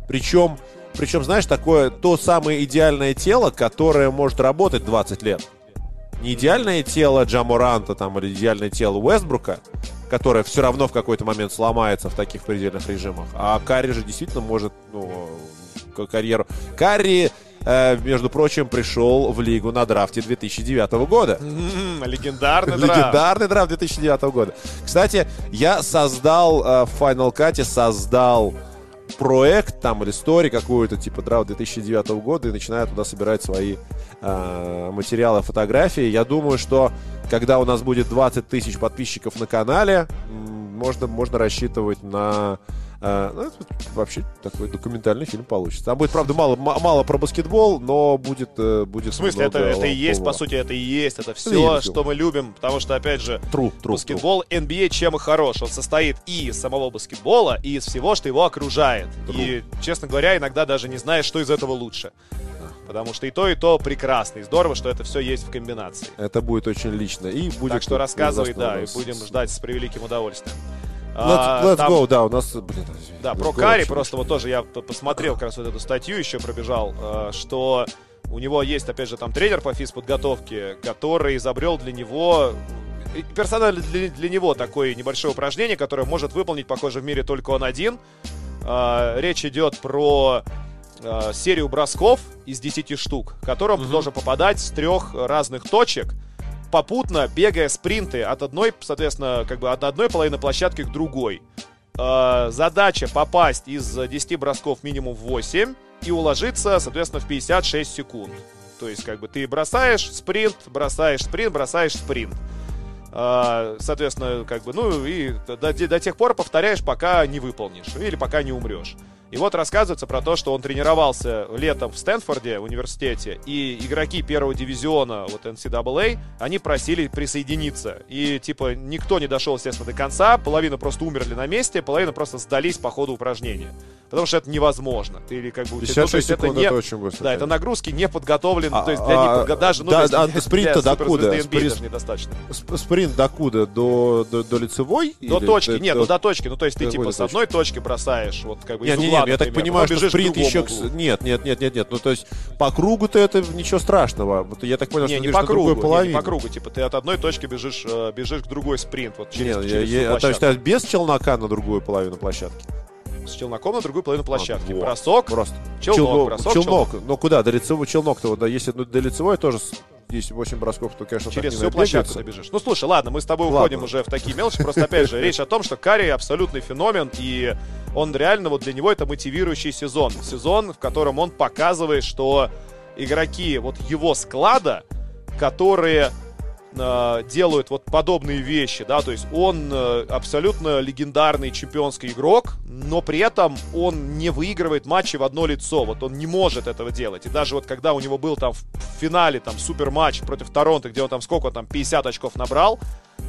Speaker 2: причем, причем, знаешь, такое то самое идеальное тело, которое может работать 20 лет. Не идеальное тело Джаморанта там или идеальное тело Уэстбрука, которое все равно в какой-то момент сломается в таких предельных режимах. А Карри же действительно может ну, карьеру. Карри, э, между прочим, пришел в лигу на драфте 2009 года.
Speaker 1: М, Легендарный драфт.
Speaker 2: Легендарный драфт 2009 года. Кстати, я создал э, в Final Cut создал проект там или стори какую-то типа драфт 2009 года и начинаю туда собирать свои э, материалы, фотографии. Я думаю, что когда у нас будет 20 тысяч подписчиков на канале, можно, можно рассчитывать на э, ну, это вообще такой документальный фильм получится. Там будет, правда, мало, мало про баскетбол, но будет, э, будет
Speaker 1: В смысле, это, это и есть, по сути, это и есть, это все,
Speaker 2: видел.
Speaker 1: что мы любим, потому что, опять же,
Speaker 2: True, true,
Speaker 1: баскетбол NBA чем и хорош. Он состоит и из самого баскетбола, и из всего, что его окружает. И, честно говоря, иногда даже не знаешь, что из этого лучше. Потому что и то, и то прекрасно. И здорово, что это все есть в комбинации.
Speaker 2: Это будет очень лично. И будет
Speaker 1: так что рассказывай, да, и будем ждать с превеликим удовольствием.
Speaker 2: Let's,
Speaker 1: А,
Speaker 2: let's
Speaker 1: там-
Speaker 2: go, да, у нас... Блин,
Speaker 1: Да, про
Speaker 2: вообще.
Speaker 1: просто вот тоже я посмотрел как раз вот эту статью, еще пробежал, э, что у него есть, опять же, там тренер по физподготовке, который изобрел для него персонально для, для него такое небольшое упражнение, которое может выполнить, похоже, в мире только он один. Э, Речь идет про э, серию бросков из 10 штук, которым ты должен попадать с трех разных точек, попутно бегая спринты от одной, соответственно, как бы от одной половины площадки к другой. Э, задача попасть из 10 бросков минимум в 8 и уложиться, соответственно, в 56 секунд. То есть, как бы ты бросаешь спринт, бросаешь спринт, бросаешь спринт. Э, Соответственно, как бы, ну и до, до тех пор повторяешь, пока не выполнишь или пока не умрешь. И вот рассказывается про то, что он тренировался летом в Стэнфорде, университете, и игроки первого дивизиона, вот NCAA, они просили присоединиться. И, типа, никто не дошел, естественно, до конца, половина просто умерли на месте, половина просто сдались по ходу упражнения. Потому что это невозможно. Ты или как бы... у тебя- ну, то
Speaker 2: 56
Speaker 1: есть это
Speaker 2: секунд
Speaker 1: не-
Speaker 2: это очень быстро.
Speaker 1: Да, это нагрузки не подготовлены,
Speaker 2: А,
Speaker 1: то есть для
Speaker 2: а,
Speaker 1: неподго- даже, ну,
Speaker 2: да,
Speaker 1: есть
Speaker 2: а
Speaker 1: для- для
Speaker 2: докуда? Спринт-
Speaker 1: недостаточно.
Speaker 2: Сп- Спринт докуда? До, до, до лицевой?
Speaker 1: До
Speaker 2: Или
Speaker 1: точки,
Speaker 2: до-
Speaker 1: нет,
Speaker 2: до-
Speaker 1: ну до точки, ну то есть ты типа
Speaker 2: до
Speaker 1: с одной точки бросаешь, вот как бы
Speaker 2: Нет,
Speaker 1: из
Speaker 2: нет, нет, я так понимаю, что спринт еще... Нет, нет, нет, нет, нет. Ну, то есть по кругу-то это ничего страшного. Вот Я так понял,
Speaker 1: Не,
Speaker 2: что
Speaker 1: не по кругу, не, не по кругу, типа ты от одной точки бежишь, э, бежишь к другой спринт, вот через,
Speaker 2: Нет, я-
Speaker 1: через всю
Speaker 2: я- то есть без челнока на другую половину площадки?
Speaker 1: С челноком на другую половину площадки.
Speaker 2: вот.
Speaker 1: Бросок,
Speaker 2: Просто.
Speaker 1: челнок,
Speaker 2: Челнок,
Speaker 1: бросок,
Speaker 2: челнок. Ну куда? До лицевой челнок-то вот, да, если ну, до лицевой тоже с- есть 8 бросков, то, конечно,
Speaker 1: через всю площадку
Speaker 2: набегаться.
Speaker 1: ты бежишь. Ну слушай, ладно, мы с тобой
Speaker 2: Ладно.
Speaker 1: уходим уже в такие мелочи. Просто опять же, [LAUGHS] речь о том, что Карри абсолютный феномен, и он реально вот для него это мотивирующий сезон. Сезон, в котором он показывает, что игроки вот его склада, которые э, делают вот подобные вещи, да, то есть он э, абсолютно легендарный чемпионский игрок, но при этом он не выигрывает матчи в одно лицо, вот он не может этого делать. И даже вот когда у него был там в финале там супер матч против Торонто, где он там сколько там 50 очков набрал,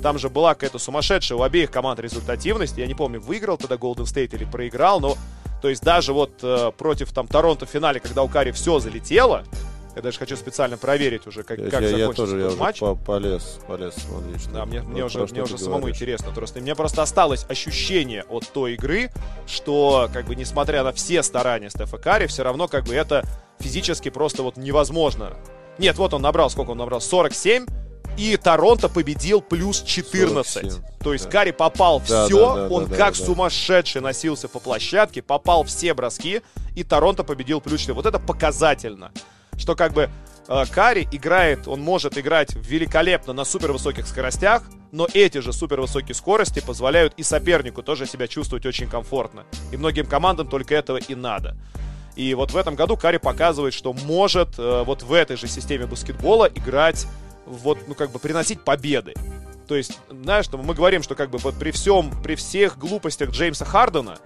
Speaker 1: там же была какая-то сумасшедшая у обеих команд результативность. Я не помню, выиграл тогда Golden State или проиграл, но то есть даже вот э, против там Торонто в финале, когда у Карри все залетело, я даже хочу специально проверить уже, как,
Speaker 2: Я,
Speaker 1: как
Speaker 2: я- я
Speaker 1: закончился
Speaker 2: тоже я
Speaker 1: этот
Speaker 2: уже
Speaker 1: матч.
Speaker 2: по- полез, полез смотреть.
Speaker 1: Да, мне, мне уже, мне уже самому
Speaker 2: говоришь.
Speaker 1: интересно. Просто, мне просто осталось ощущение от той игры, что, как бы, несмотря на все старания Стефа Карри, все равно, как бы, это физически просто вот невозможно. Нет, вот он набрал, сколько он набрал? 47, и Торонто победил плюс 14.
Speaker 2: 47,
Speaker 1: То есть
Speaker 2: да.
Speaker 1: Карри попал
Speaker 2: Да,
Speaker 1: все,
Speaker 2: да, да,
Speaker 1: он
Speaker 2: да,
Speaker 1: как
Speaker 2: да.
Speaker 1: сумасшедший носился по площадке, попал все броски, и Торонто победил плюс 4. Вот это показательно. Что как бы Э, Карри играет, он может играть великолепно на супервысоких скоростях, но эти же супервысокие скорости позволяют и сопернику тоже себя чувствовать очень комфортно. И многим командам только этого и надо. И вот в этом году Карри показывает, что может э, вот в этой же системе баскетбола играть, вот, ну, как бы приносить победы. То есть, знаешь, мы говорим, что как бы вот при всем, при всех глупостях Джеймса Хардена,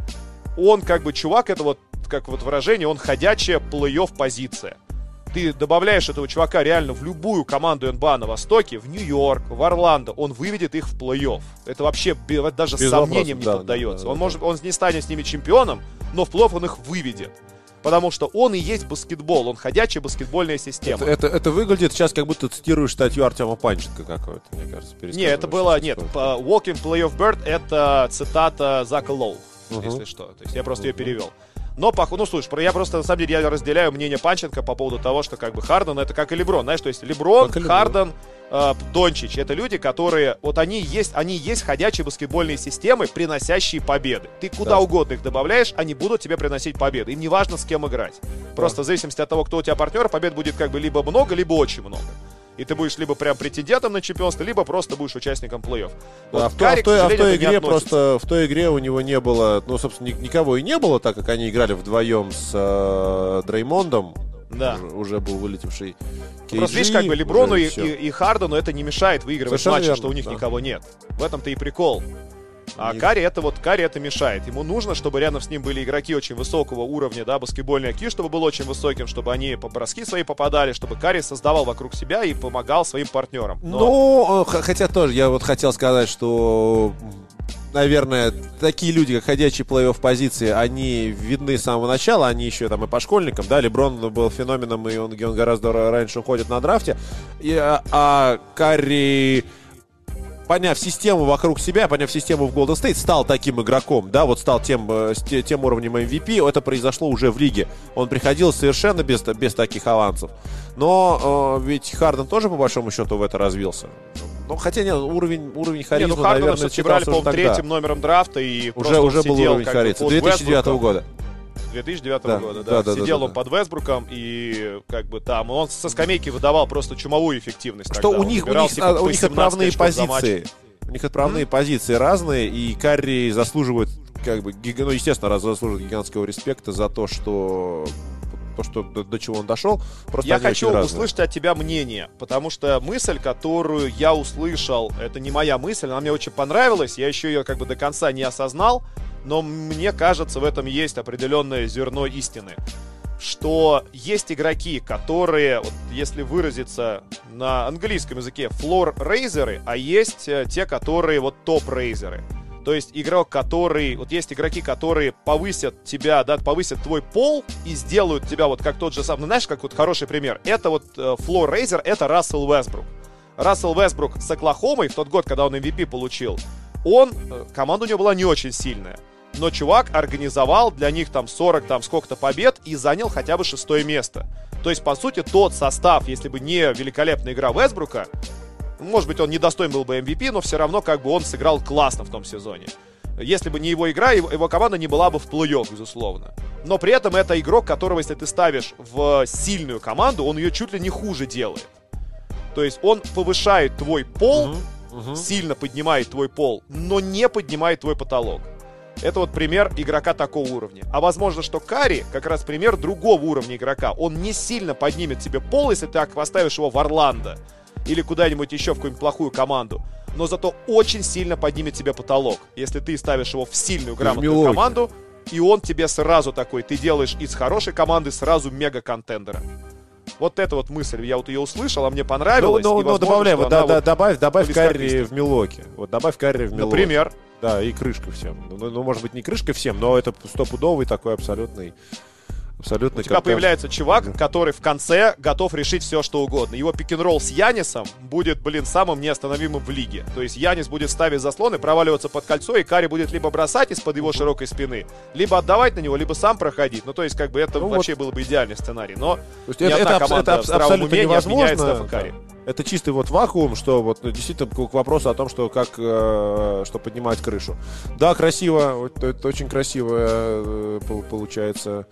Speaker 1: он как бы чувак, это вот, как вот выражение, он ходячая плей-офф позиция ты добавляешь этого чувака реально в любую команду НБА на Востоке, в Нью-Йорк, в Орландо, он выведет их в плей-офф. Это вообще даже Без сомнением вопросов, не да, поддается. Да, да, он, может, он не станет с ними чемпионом, но в плей-офф он их выведет. Потому что он и есть баскетбол, он ходячая баскетбольная система.
Speaker 2: Это, это, это выглядит сейчас, как будто цитируешь статью Артема Панченко какой-то, мне кажется.
Speaker 1: Не, это было, нет, Walking Playoff Bird это цитата Зака Лоу, uh-huh. если что. То есть я просто uh-huh. ее перевел. Но, похоже, ну, слушай, я просто, на самом деле, я разделяю мнение Панченко по поводу того, что, как бы, Харден это как и Леброн, знаешь, то есть Леброн, как Харден, э, Дончич, это люди, которые, вот они есть, они есть ходячие баскетбольные системы, приносящие победы. Ты куда да. угодно их добавляешь, они будут тебе приносить победы. Им не важно, с кем играть. Просто да. в зависимости от того, кто у тебя партнер, побед будет как бы либо много, либо очень много и ты будешь либо прям претендентом на чемпионство, либо просто будешь участником плей-офф.
Speaker 2: Вот а, в, Карик, а, в, той, а в той игре просто в той игре у него не было, ну, собственно, никого и не было, так как они играли вдвоем с э, Дреймондом. Да. Уже, уже был вылетевший
Speaker 1: KG, Просто видишь, как бы Леброну и, и, и Хардену это не мешает выигрывать Совершенно матчи, верно, что у них да. никого нет. В этом-то и прикол. А Карри это вот Карри это мешает. Ему нужно, чтобы рядом с ним были игроки очень высокого уровня, да, баскетбольный IQ, чтобы был очень высоким, чтобы они по броски свои попадали, чтобы Карри создавал вокруг себя и помогал своим партнерам.
Speaker 2: Но... Ну, хотя тоже, я вот хотел сказать, что наверное, такие люди, как ходячие плей-офф позиции, они видны с самого начала, они еще там и по школьникам, да, Леброн был феноменом, и он, он гораздо раньше уходит на драфте, и, а, а Карри поняв систему вокруг себя, поняв систему в Golden State, стал таким игроком, да, вот стал тем, э, тем уровнем MVP, это произошло уже в лиге. Он приходил совершенно без, без таких авансов. Но э, ведь Харден тоже, по большому счету, в это развился. Ну, хотя нет, уровень, уровень харизмы, не, ну, наверное,
Speaker 1: брали, по третьим номером драфта и
Speaker 2: уже, уже был уровень харизмы. 2009 года.
Speaker 1: 2009 да, года, да. да Сидел да, да, он да. под Весбруком и как бы там, он со скамейки выдавал просто чумовую эффективность.
Speaker 2: Что тогда. у них, у них, типа, у них отправные позиции. У них отправные mm-hmm. позиции разные, и Карри заслуживает, как бы, гиг... ну, естественно, заслуживает гигантского респекта за то, что то, что до, до чего он дошел. Просто
Speaker 1: я хочу услышать от тебя мнение, потому что мысль, которую я услышал, это не моя мысль, она мне очень понравилась, я еще ее как бы до конца не осознал но мне кажется, в этом есть определенное зерно истины. Что есть игроки, которые, вот, если выразиться на английском языке, флор-рейзеры, а есть э, те, которые вот топ-рейзеры. То есть игрок, который... Вот есть игроки, которые повысят тебя, да, повысят твой пол и сделают тебя вот как тот же самый... Ну, знаешь, как вот хороший пример. Это вот э, флор рейзер, это Рассел Вестбрук. Рассел Вестбрук с Оклахомой в тот год, когда он MVP получил, он... Э, команда у него была не очень сильная но чувак организовал для них там 40 там сколько-то побед и занял хотя бы шестое место. То есть, по сути, тот состав, если бы не великолепная игра Вестбрука, может быть, он недостоин был бы MVP, но все равно как бы он сыграл классно в том сезоне. Если бы не его игра, его, его команда не была бы в плей-офф, безусловно. Но при этом это игрок, которого, если ты ставишь в сильную команду, он ее чуть ли не хуже делает. То есть он повышает твой пол, uh-huh, uh-huh. сильно поднимает твой пол, но не поднимает твой потолок. Это вот пример игрока такого уровня. А возможно, что Кари как раз пример другого уровня игрока. Он не сильно поднимет тебе пол, если ты поставишь его в Орландо или куда-нибудь еще в какую-нибудь плохую команду. Но зато очень сильно поднимет тебе потолок, если ты ставишь его в сильную, грамотную команду, и он тебе сразу такой, ты делаешь из хорошей команды сразу мега-контендера. Вот эта вот мысль, я вот ее услышал, а мне понравилось.
Speaker 2: Ну, ну, ну добавляй, вот, да, вот добавь, добавь Карри в Милоке. Вот добавь Карри в Милоке.
Speaker 1: Например.
Speaker 2: Да, и крышка всем. Ну, ну, может быть, не крышка всем, но это стопудовый такой абсолютный Абсолютно.
Speaker 1: У тебя как появляется чувак, который в конце готов решить все, что угодно. Его пик-н-ролл с Янисом будет, блин, самым неостановимым в лиге. То есть Янис будет ставить заслоны, проваливаться под кольцо, и Кари будет либо бросать из-под его широкой спины, либо отдавать на него, либо сам проходить. Ну, то есть, как бы это ну, вообще вот. был бы идеальный сценарий. Но то есть
Speaker 2: ни это, одна это, команда это, это абсолютно невозможно. Кари. Это чистый вот вакуум, что вот действительно к вопросу о том, что как э, что поднимать крышу. Да, красиво, это, это очень красиво э, получается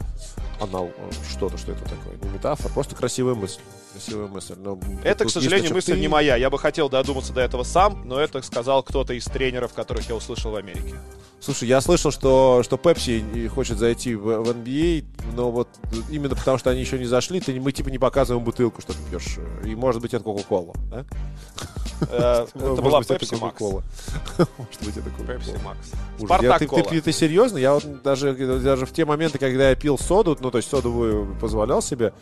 Speaker 2: анал что-то, что это такое. Не метафора, просто красивая мысль. Красивая мысль. Но
Speaker 1: Это, к сожалению, мысль не моя. Я бы хотел додуматься до этого сам, но это сказал кто-то из тренеров, которых я услышал в Америке.
Speaker 2: Слушай, я слышал, что, что Pepsi хочет зайти в, в NBA, но вот именно потому, что они еще не зашли, ты, мы типа не показываем бутылку, что ты пьешь. И может быть это Кока-Кола, да?
Speaker 1: Э, Это
Speaker 2: Может
Speaker 1: была
Speaker 2: это
Speaker 1: Pepsi Max.
Speaker 2: Может быть, это.
Speaker 1: Pepsi Max. [LAUGHS] Спартак
Speaker 2: ты, ты,
Speaker 1: Кола.
Speaker 2: ты- ты серьезно? Я вот даже, даже в те моменты, когда я пил соду, ну, то есть содовую позволял себе,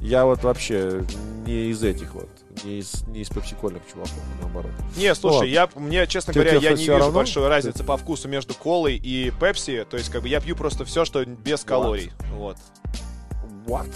Speaker 2: я вот вообще не из этих вот, не из, не из пепсикольных чуваков, наоборот.
Speaker 1: Не, слушай, я, мне, честно
Speaker 2: Тебе-
Speaker 1: говоря,
Speaker 2: тебе
Speaker 1: я не вижу
Speaker 2: равно?
Speaker 1: большой разницы по вкусу между колой и пепси. То есть, как бы я пью просто все, что без калорий. Вот.
Speaker 2: What?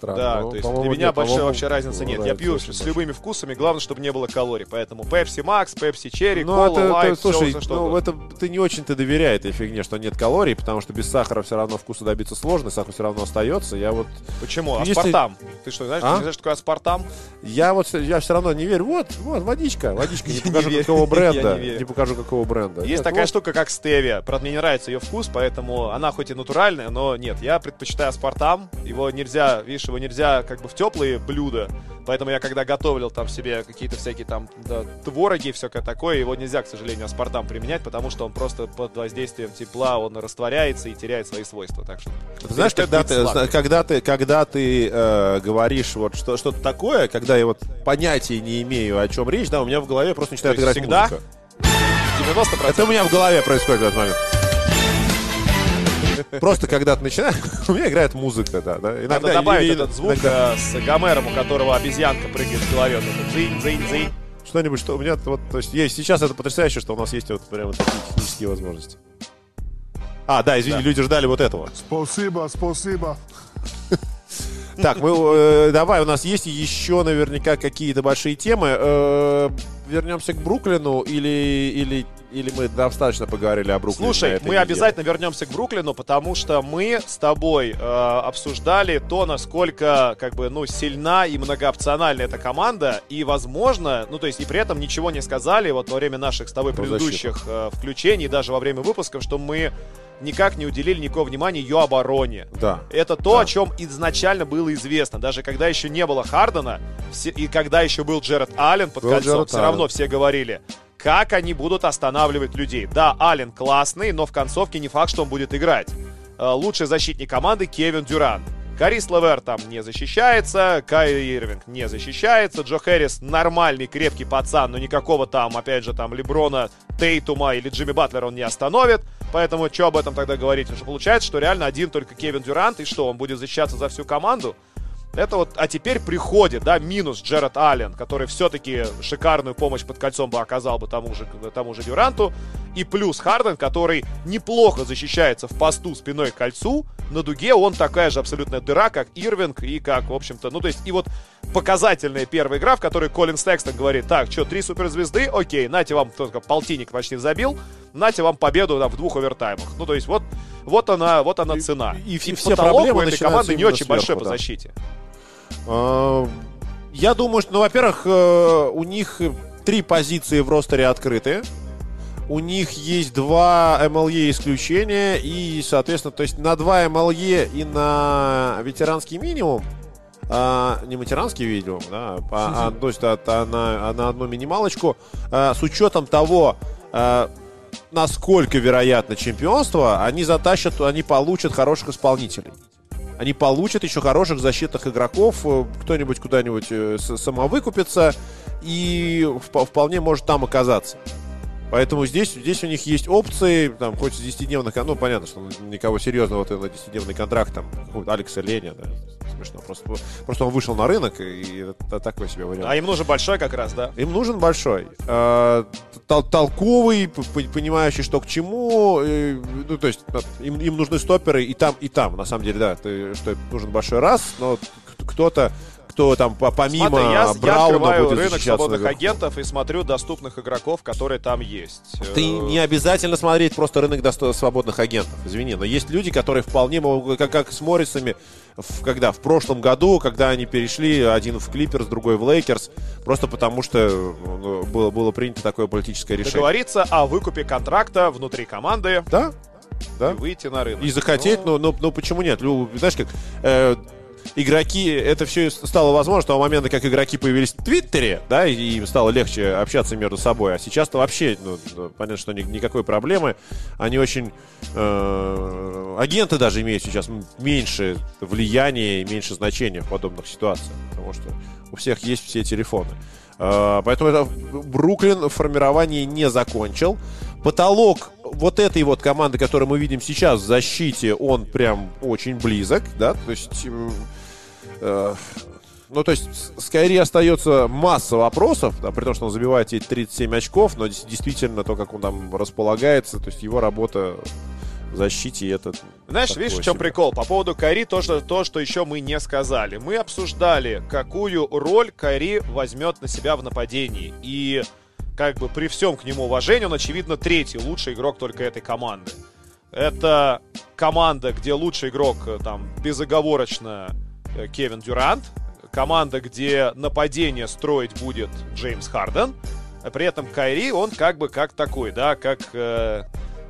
Speaker 2: Странно.
Speaker 1: Да,
Speaker 2: Ну,
Speaker 1: то есть для меня большой вообще разницы нет. Я пью с
Speaker 2: большой.
Speaker 1: любыми вкусами, главное, чтобы не было калорий. Поэтому Pepsi Max, Pepsi Cherry,
Speaker 2: Ну, это,
Speaker 1: всё,
Speaker 2: слушай,
Speaker 1: всё, что
Speaker 2: ну,
Speaker 1: угодно.
Speaker 2: это ты не очень-то доверяй этой фигне, что нет калорий, потому что без сахара все равно вкуса добиться сложно, сахар все равно остается. Я вот,
Speaker 1: Почему?
Speaker 2: Если-
Speaker 1: Аспартам. Ты что, знаешь,
Speaker 2: А?
Speaker 1: не знаешь, что такое аспартам?
Speaker 2: я вот, я все равно не верю. Вот, вот, водичка, водичка, не [LAUGHS] покажу какого [LAUGHS] бренда,
Speaker 1: не
Speaker 2: покажу какого бренда.
Speaker 1: Есть такая штука, как стевия. Правда, мне не нравится ее вкус, поэтому она хоть и натуральная, но нет, я предпочитаю аспартам. Его нельзя, видишь, его нельзя как бы в теплые блюда. Поэтому я когда готовил там себе какие-то всякие там да, твороги, все такое, его нельзя, к сожалению, аспартам применять, потому что он просто под воздействием тепла он растворяется и теряет свои свойства. Так что
Speaker 2: Ты знаешь, когда ты, когда ты, когда ты э, говоришь вот что, что-то такое, когда я вот понятия не имею, о чем речь, да, у меня в голове просто начинает играть
Speaker 1: всегда?
Speaker 2: музыка.
Speaker 1: 90%
Speaker 2: Это у меня в голове происходит в этот момент. Просто когда ты начинаешь, [LAUGHS] у меня играет музыка, да. да.
Speaker 1: Надо добавить
Speaker 2: или-
Speaker 1: этот звук
Speaker 2: иногда
Speaker 1: э, с Гомером, у которого обезьянка прыгает в голове. Вот это дзынь, дзынь, дзынь.
Speaker 2: Что-нибудь, что у меня вот, то есть есть сейчас это потрясающе, что у нас есть вот прямо такие технические возможности. А, да, извини,
Speaker 1: Да.
Speaker 2: люди ждали вот этого.
Speaker 3: Спасибо, спасибо. [LAUGHS]
Speaker 2: Так, мы э, давай, у нас есть еще наверняка какие-то большие темы. Э, вернемся к Бруклину или или или мы достаточно поговорили о Бруклине?
Speaker 1: Слушай, мы
Speaker 2: неделе?
Speaker 1: обязательно вернемся к Бруклину, потому что мы с тобой э, обсуждали то, насколько как бы ну сильна и многоопциональна эта команда, и возможно, ну то есть и при этом ничего не сказали вот во время наших с тобой предыдущих э, включений, даже во время выпусков, что мы никак не уделили никакого внимания ее обороне.
Speaker 2: Да.
Speaker 1: Это то,
Speaker 2: Да.
Speaker 1: о чем изначально было известно. Даже когда еще не было Хардена, все- и когда еще был Джеред Аллен под
Speaker 2: Был
Speaker 1: кольцом,
Speaker 2: Джеред
Speaker 1: все
Speaker 2: Аллен.
Speaker 1: равно все говорили, как они будут останавливать людей. Да, Аллен классный, но в концовке не факт, что он будет играть. Э, Лучший защитник команды Кевин Дюрант. Карис Левер там не защищается, Кайри Ирвинг не защищается, Джо Хэррис нормальный, крепкий пацан, но никакого там, опять же, там Леброна, Тейтума или Джимми Батлера он не остановит. Поэтому что об этом тогда говорить? Потому что получается, что реально один только Кевин Дюрант, и что, он будет защищаться за всю команду? Это вот, а теперь приходит, да, минус Джеред Аллен, который все-таки шикарную помощь под кольцом бы оказал бы тому же, тому же Дюранту, и плюс Харден, который неплохо защищается в посту спиной к кольцу, на дуге он такая же абсолютная дыра, как Ирвинг и как, в общем-то, ну, то есть, и вот показательная первая игра, в которой Колин Секстон говорит, так, что, три суперзвезды, окей, нате вам только полтинник почти забил, нате вам победу там, в двух овертаймах. Ну, то есть, вот, вот она, вот она цена.
Speaker 2: и все-
Speaker 1: И
Speaker 2: все
Speaker 1: потолок
Speaker 2: проблемы
Speaker 1: у этой команды не очень
Speaker 2: сверху,
Speaker 1: большой по
Speaker 2: да.
Speaker 1: защите.
Speaker 2: А, Я думаю, что, ну, во-первых, э, у них три позиции в ростере открыты. У них есть два МЛЕ исключения. И, соответственно, то есть на два МЛЕ и на ветеранский минимум а, не ветеранский видео, да, а, а, то есть а, а на, а на одну минималочку, а, с учетом того, а, насколько вероятно чемпионство, они затащат, они получат хороших исполнителей. Они получат еще хороших защитных игроков, э, кто-нибудь куда-нибудь э, самовыкупится и вп- вполне может там оказаться. Поэтому здесь, здесь у них есть опции, там, хоть с 10-дневных, ну, понятно, что никого серьезного вот на 10-дневный контракт, там, Алекса Леня, да, смешно, просто, просто он вышел на рынок, и это такой себе вариант.
Speaker 1: А им нужен большой как раз, да?
Speaker 2: Им нужен большой, тол- толковый, понимающий, что к чему. ну, то есть э, им, им нужны стопперы и там, и там. На самом деле, да, ты, что нужен большой раз, но кто-то, кто там по- помимо
Speaker 1: Смотри, я, я
Speaker 2: Брауна
Speaker 1: открываю
Speaker 2: будет
Speaker 1: рынок свободных
Speaker 2: наверху.
Speaker 1: агентов и смотрю доступных игроков, которые там есть.
Speaker 2: Ты
Speaker 1: Э,
Speaker 2: не обязательно смотреть просто рынок досто- свободных агентов. Извини, но есть люди, которые вполне могут, как, как с Моррисами, в, когда в прошлом году, когда они перешли один в Клиперс, другой в Лейкерс, просто потому что ну, было, было принято такое политическое решение.
Speaker 1: Договориться о выкупе контракта внутри команды.
Speaker 2: Да, Да?
Speaker 1: и выйти на рынок.
Speaker 2: И захотеть,
Speaker 1: Ну,
Speaker 2: ну, ну, ну почему нет? Знаешь, как э, игроки, это все стало возможно с того момента, как игроки появились в Твиттере, да, и им стало легче общаться между собой. А сейчас-то вообще, ну, ну, понятно, что ни- никакой проблемы. Они очень... э, агенты даже имеют сейчас меньше влияния и меньше значения в подобных ситуациях. Потому что у всех есть все телефоны. Э, поэтому это Бруклин в формировании не закончил. Потолок вот этой вот команды, которую мы видим сейчас в защите, он прям очень близок, да, то есть... э, ну, то есть, с с Кайри остается масса вопросов, да, при том, что он забивает эти 37 очков, но действительно то, как он там располагается, то есть его работа в защите, это...
Speaker 1: Знаешь, видишь, в чем прикол? По поводу Кайри, то что, то, что еще мы не сказали. Мы обсуждали, какую роль Кайри возьмет на себя в нападении. И как бы при всем к нему уважении, он, очевидно, третий лучший игрок только этой команды. Это команда, где лучший игрок э, там безоговорочно э, Кевин Дюрант. Команда, где нападение строить будет Джеймс Харден. При этом Кайри, он как бы как такой, да, как... э,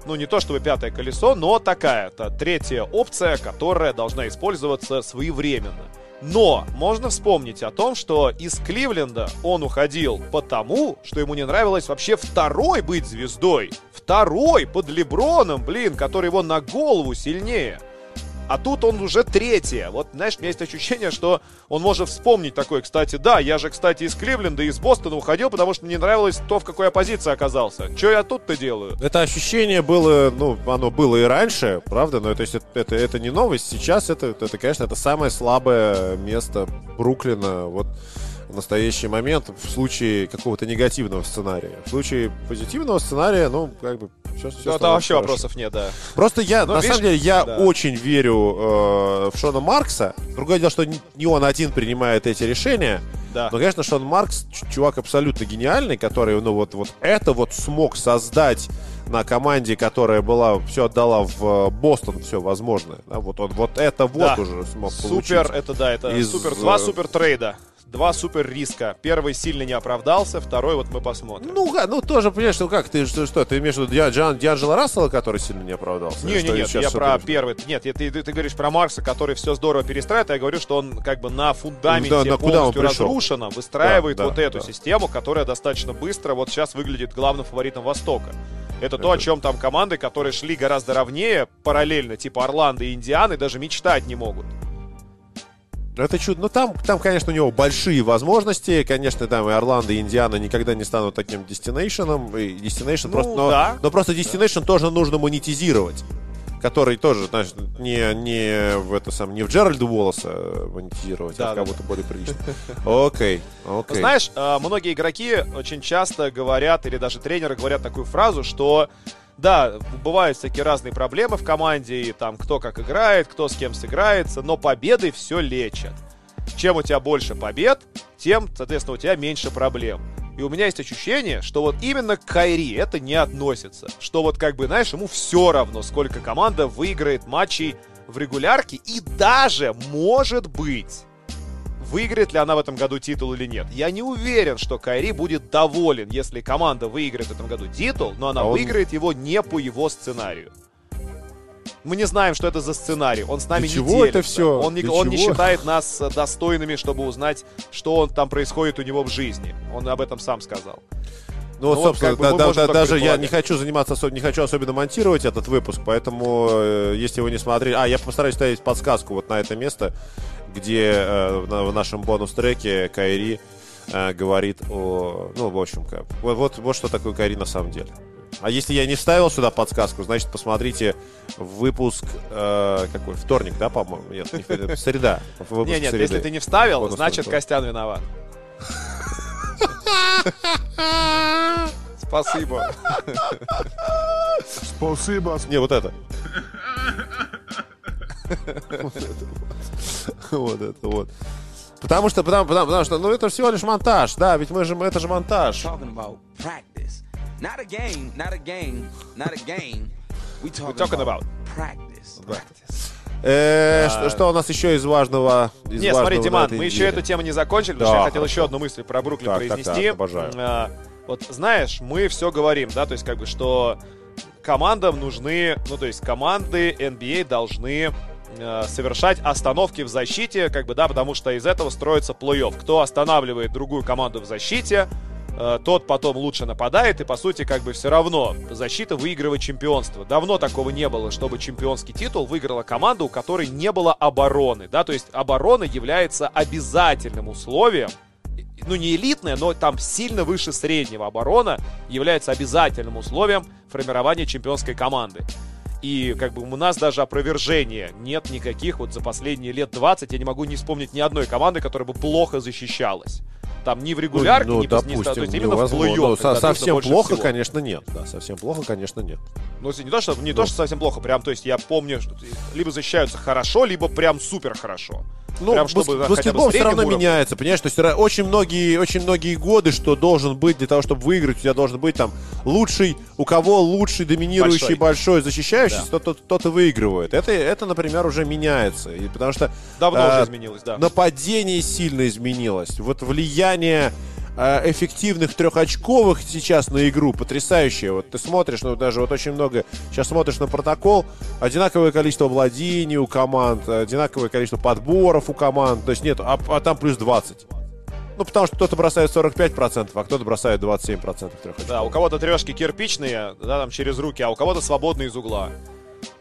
Speaker 1: ну, не то чтобы пятое колесо, но такая-то третья опция, которая должна использоваться своевременно. Но можно вспомнить о том, что из Кливленда он уходил потому, что ему не нравилось вообще второй быть звездой. Второй под Леброном, блин, который его на голову сильнее. А тут он уже третья. Вот, знаешь, у меня есть ощущение, что он может вспомнить такой, кстати, да, я же, кстати, из Кливленда, из Бостона уходил, потому что мне не нравилось то, в какой я позиции оказался. Че я тут-то делаю?
Speaker 2: Это ощущение было, ну, оно было и раньше, правда, но это, это, это не новость. Сейчас это, это, конечно, это самое слабое место Бруклина вот в настоящий момент в случае какого-то негативного сценария. В случае позитивного сценария, ну, как бы, все, все
Speaker 1: Да, там вообще вопросов нет, да.
Speaker 2: Просто я,
Speaker 1: Ну,
Speaker 2: на
Speaker 1: видишь,
Speaker 2: самом деле, я
Speaker 1: да.
Speaker 2: очень верю э, в Шона Маркса. Другое дело, что не- он один принимает эти решения.
Speaker 1: Да.
Speaker 2: Но, конечно, Шон Маркс чувак абсолютно гениальный, который, ну, вот, вот это вот смог создать на команде, которая была, все отдала в э, Бостон, все возможное. Да, вот он, вот это вот
Speaker 1: Да.
Speaker 2: уже смог
Speaker 1: Супер,
Speaker 2: получить.
Speaker 1: это да, это
Speaker 2: из,
Speaker 1: супер. Два
Speaker 2: э,
Speaker 1: супер трейда. Два супер риска. Первый сильно не оправдался, второй вот мы посмотрим.
Speaker 2: Ну, ну, тоже, понимаешь, ну как, ты что, что ты имеешь в виду Диан- Диан- Дианджело Рассела, который сильно не оправдался?
Speaker 1: Не, не, нет, я про первый. Нет, ты, ты, ты говоришь про Маркса, который все здорово перестраивает, а я говорю, что он как бы на фундаменте
Speaker 2: Да, он
Speaker 1: полностью разрушено, выстраивает
Speaker 2: Да, да,
Speaker 1: вот эту
Speaker 2: да.
Speaker 1: систему, которая достаточно быстро вот сейчас выглядит главным фаворитом Востока. Это то, о
Speaker 2: Это-
Speaker 1: чем там команды, которые шли гораздо ровнее, параллельно, типа Орландо и Индианы, даже мечтать не могут.
Speaker 2: Это чудо. Ну, там, там, конечно, у него большие возможности. Конечно, там и Орландо, и Индиана никогда не станут таким дестинейшеном. И Destination
Speaker 1: Ну,
Speaker 2: просто, но,
Speaker 1: да.
Speaker 2: но просто Destination тоже нужно монетизировать. Который тоже, знаешь, не, не в это сам, не в Джеральда Уоллеса э, монетизировать,
Speaker 1: Да,
Speaker 2: а в
Speaker 1: да,
Speaker 2: кого-то более прилично. [LAUGHS] Окей, окей.
Speaker 1: Знаешь, э, многие игроки очень часто говорят, или даже тренеры говорят такую фразу, что да, бывают всякие разные проблемы в команде, и там кто как играет, кто с кем сыграется, но победы все лечат. Чем у тебя больше побед, тем, соответственно, у тебя меньше проблем. И у меня есть ощущение, что вот именно к Кайри это не относится. Что вот как бы, знаешь, ему все равно, сколько команда выиграет матчей в регулярке. И даже, может быть, выиграет ли она в этом году титул или нет. Я не уверен, что Кайри будет доволен, если команда выиграет в этом году титул, но она
Speaker 2: А он-
Speaker 1: выиграет его не по его сценарию. Мы не знаем, что это за сценарий. Он с нами
Speaker 2: Для
Speaker 1: не
Speaker 2: чего это
Speaker 1: делится.
Speaker 2: всё?
Speaker 1: Он, не,
Speaker 2: Для
Speaker 1: он не считает нас достойными, чтобы узнать, что он там происходит у него в жизни. Он об этом сам сказал.
Speaker 2: Ну, вот,
Speaker 1: Ну, вот
Speaker 2: собственно,
Speaker 1: как бы
Speaker 2: да- да- даже я не хочу заниматься, осо- не хочу особенно монтировать этот выпуск, поэтому, э, если вы не смотрели... А, я постараюсь ставить подсказку вот на это место, где э, в на- в нашем бонус-треке Кайри э, говорит о... Ну, в общем, как, вот, вот, вот что такое Кайри на самом деле. А если я не вставил сюда подсказку, значит, посмотрите выпуск... э, какой? Вторник, да, по-моему? Нет, не среда.
Speaker 1: Не, нет, если ты не вставил, значит. Костян виноват. Спасибо.
Speaker 3: Спасибо.
Speaker 2: Не, вот это. Вот это вот. Потому что, потому, потому, потому что, ну это всего лишь монтаж, да, ведь мы же, это же монтаж.
Speaker 4: talking about practice. Not a game, not a game, not a game. We talking,
Speaker 1: talking about
Speaker 4: practice.
Speaker 2: Э, что, что у нас еще из важного? Из
Speaker 1: Не,
Speaker 2: важного
Speaker 1: смотри, Диман, мы еще эту тему не закончили, потому
Speaker 2: Да,
Speaker 1: что я хотел
Speaker 2: хорошо.
Speaker 1: еще одну мысль про Бруклин
Speaker 2: Так,
Speaker 1: произнести.
Speaker 2: так, обожаю.
Speaker 1: А, вот знаешь, мы все говорим, да, то есть как бы, что командам нужны, ну то есть команды NBA должны э, совершать остановки в защите, как бы, да, потому что из этого строится плей-офф. Кто останавливает другую команду в защите, э, тот потом лучше нападает, и по сути, как бы все равно защита выигрывает чемпионство. Давно такого не было, чтобы чемпионский титул выиграла команда, у которой не было обороны, да, то есть оборона является обязательным условием ну не элитная, но там сильно выше среднего оборона является обязательным условием формирования чемпионской команды. И как бы у нас даже опровержения нет никаких вот за последние лет 20. Я не могу не вспомнить ни одной команды, которая бы плохо защищалась. Там ни в регулярке,
Speaker 2: ну,
Speaker 1: ни,
Speaker 2: допустим,
Speaker 1: то есть именно
Speaker 2: невозможно.
Speaker 1: в плей-офф,
Speaker 2: Ну, со- совсем плохо,
Speaker 1: всего.
Speaker 2: конечно, нет. Да, совсем плохо, конечно, нет.
Speaker 1: Ну, не то, что, не то, что совсем плохо, прям, то есть я помню, что либо защищаются хорошо, либо прям супер хорошо.
Speaker 2: Ну,
Speaker 1: прям, чтобы, бы
Speaker 2: баскетбол все равно
Speaker 1: уровне.
Speaker 2: меняется, понимаешь? То есть очень многие, очень многие годы, что должен быть для того, чтобы выиграть, у тебя должен быть там лучший, у кого лучший, доминирующий,
Speaker 1: Большой.
Speaker 2: большой, защищающийся,
Speaker 1: Да.
Speaker 2: тот, тот, тот и выигрывает. Это, это, например, уже меняется. И потому что
Speaker 1: Давно
Speaker 2: э,
Speaker 1: уже изменилось, да.
Speaker 2: нападение сильно изменилось. Вот влияние э, эффективных трехочковых сейчас на игру потрясающее. Вот ты смотришь, ну даже вот очень много, сейчас смотришь на протокол, одинаковое количество владений у команд, одинаковое количество подборов у команд, то есть нет, а, а там плюс 20. Ну, потому что кто-то бросает 45%, а кто-то бросает 27% трехочковых.
Speaker 1: Да, у кого-то трешки кирпичные, да, там через руки, а у кого-то свободные из угла.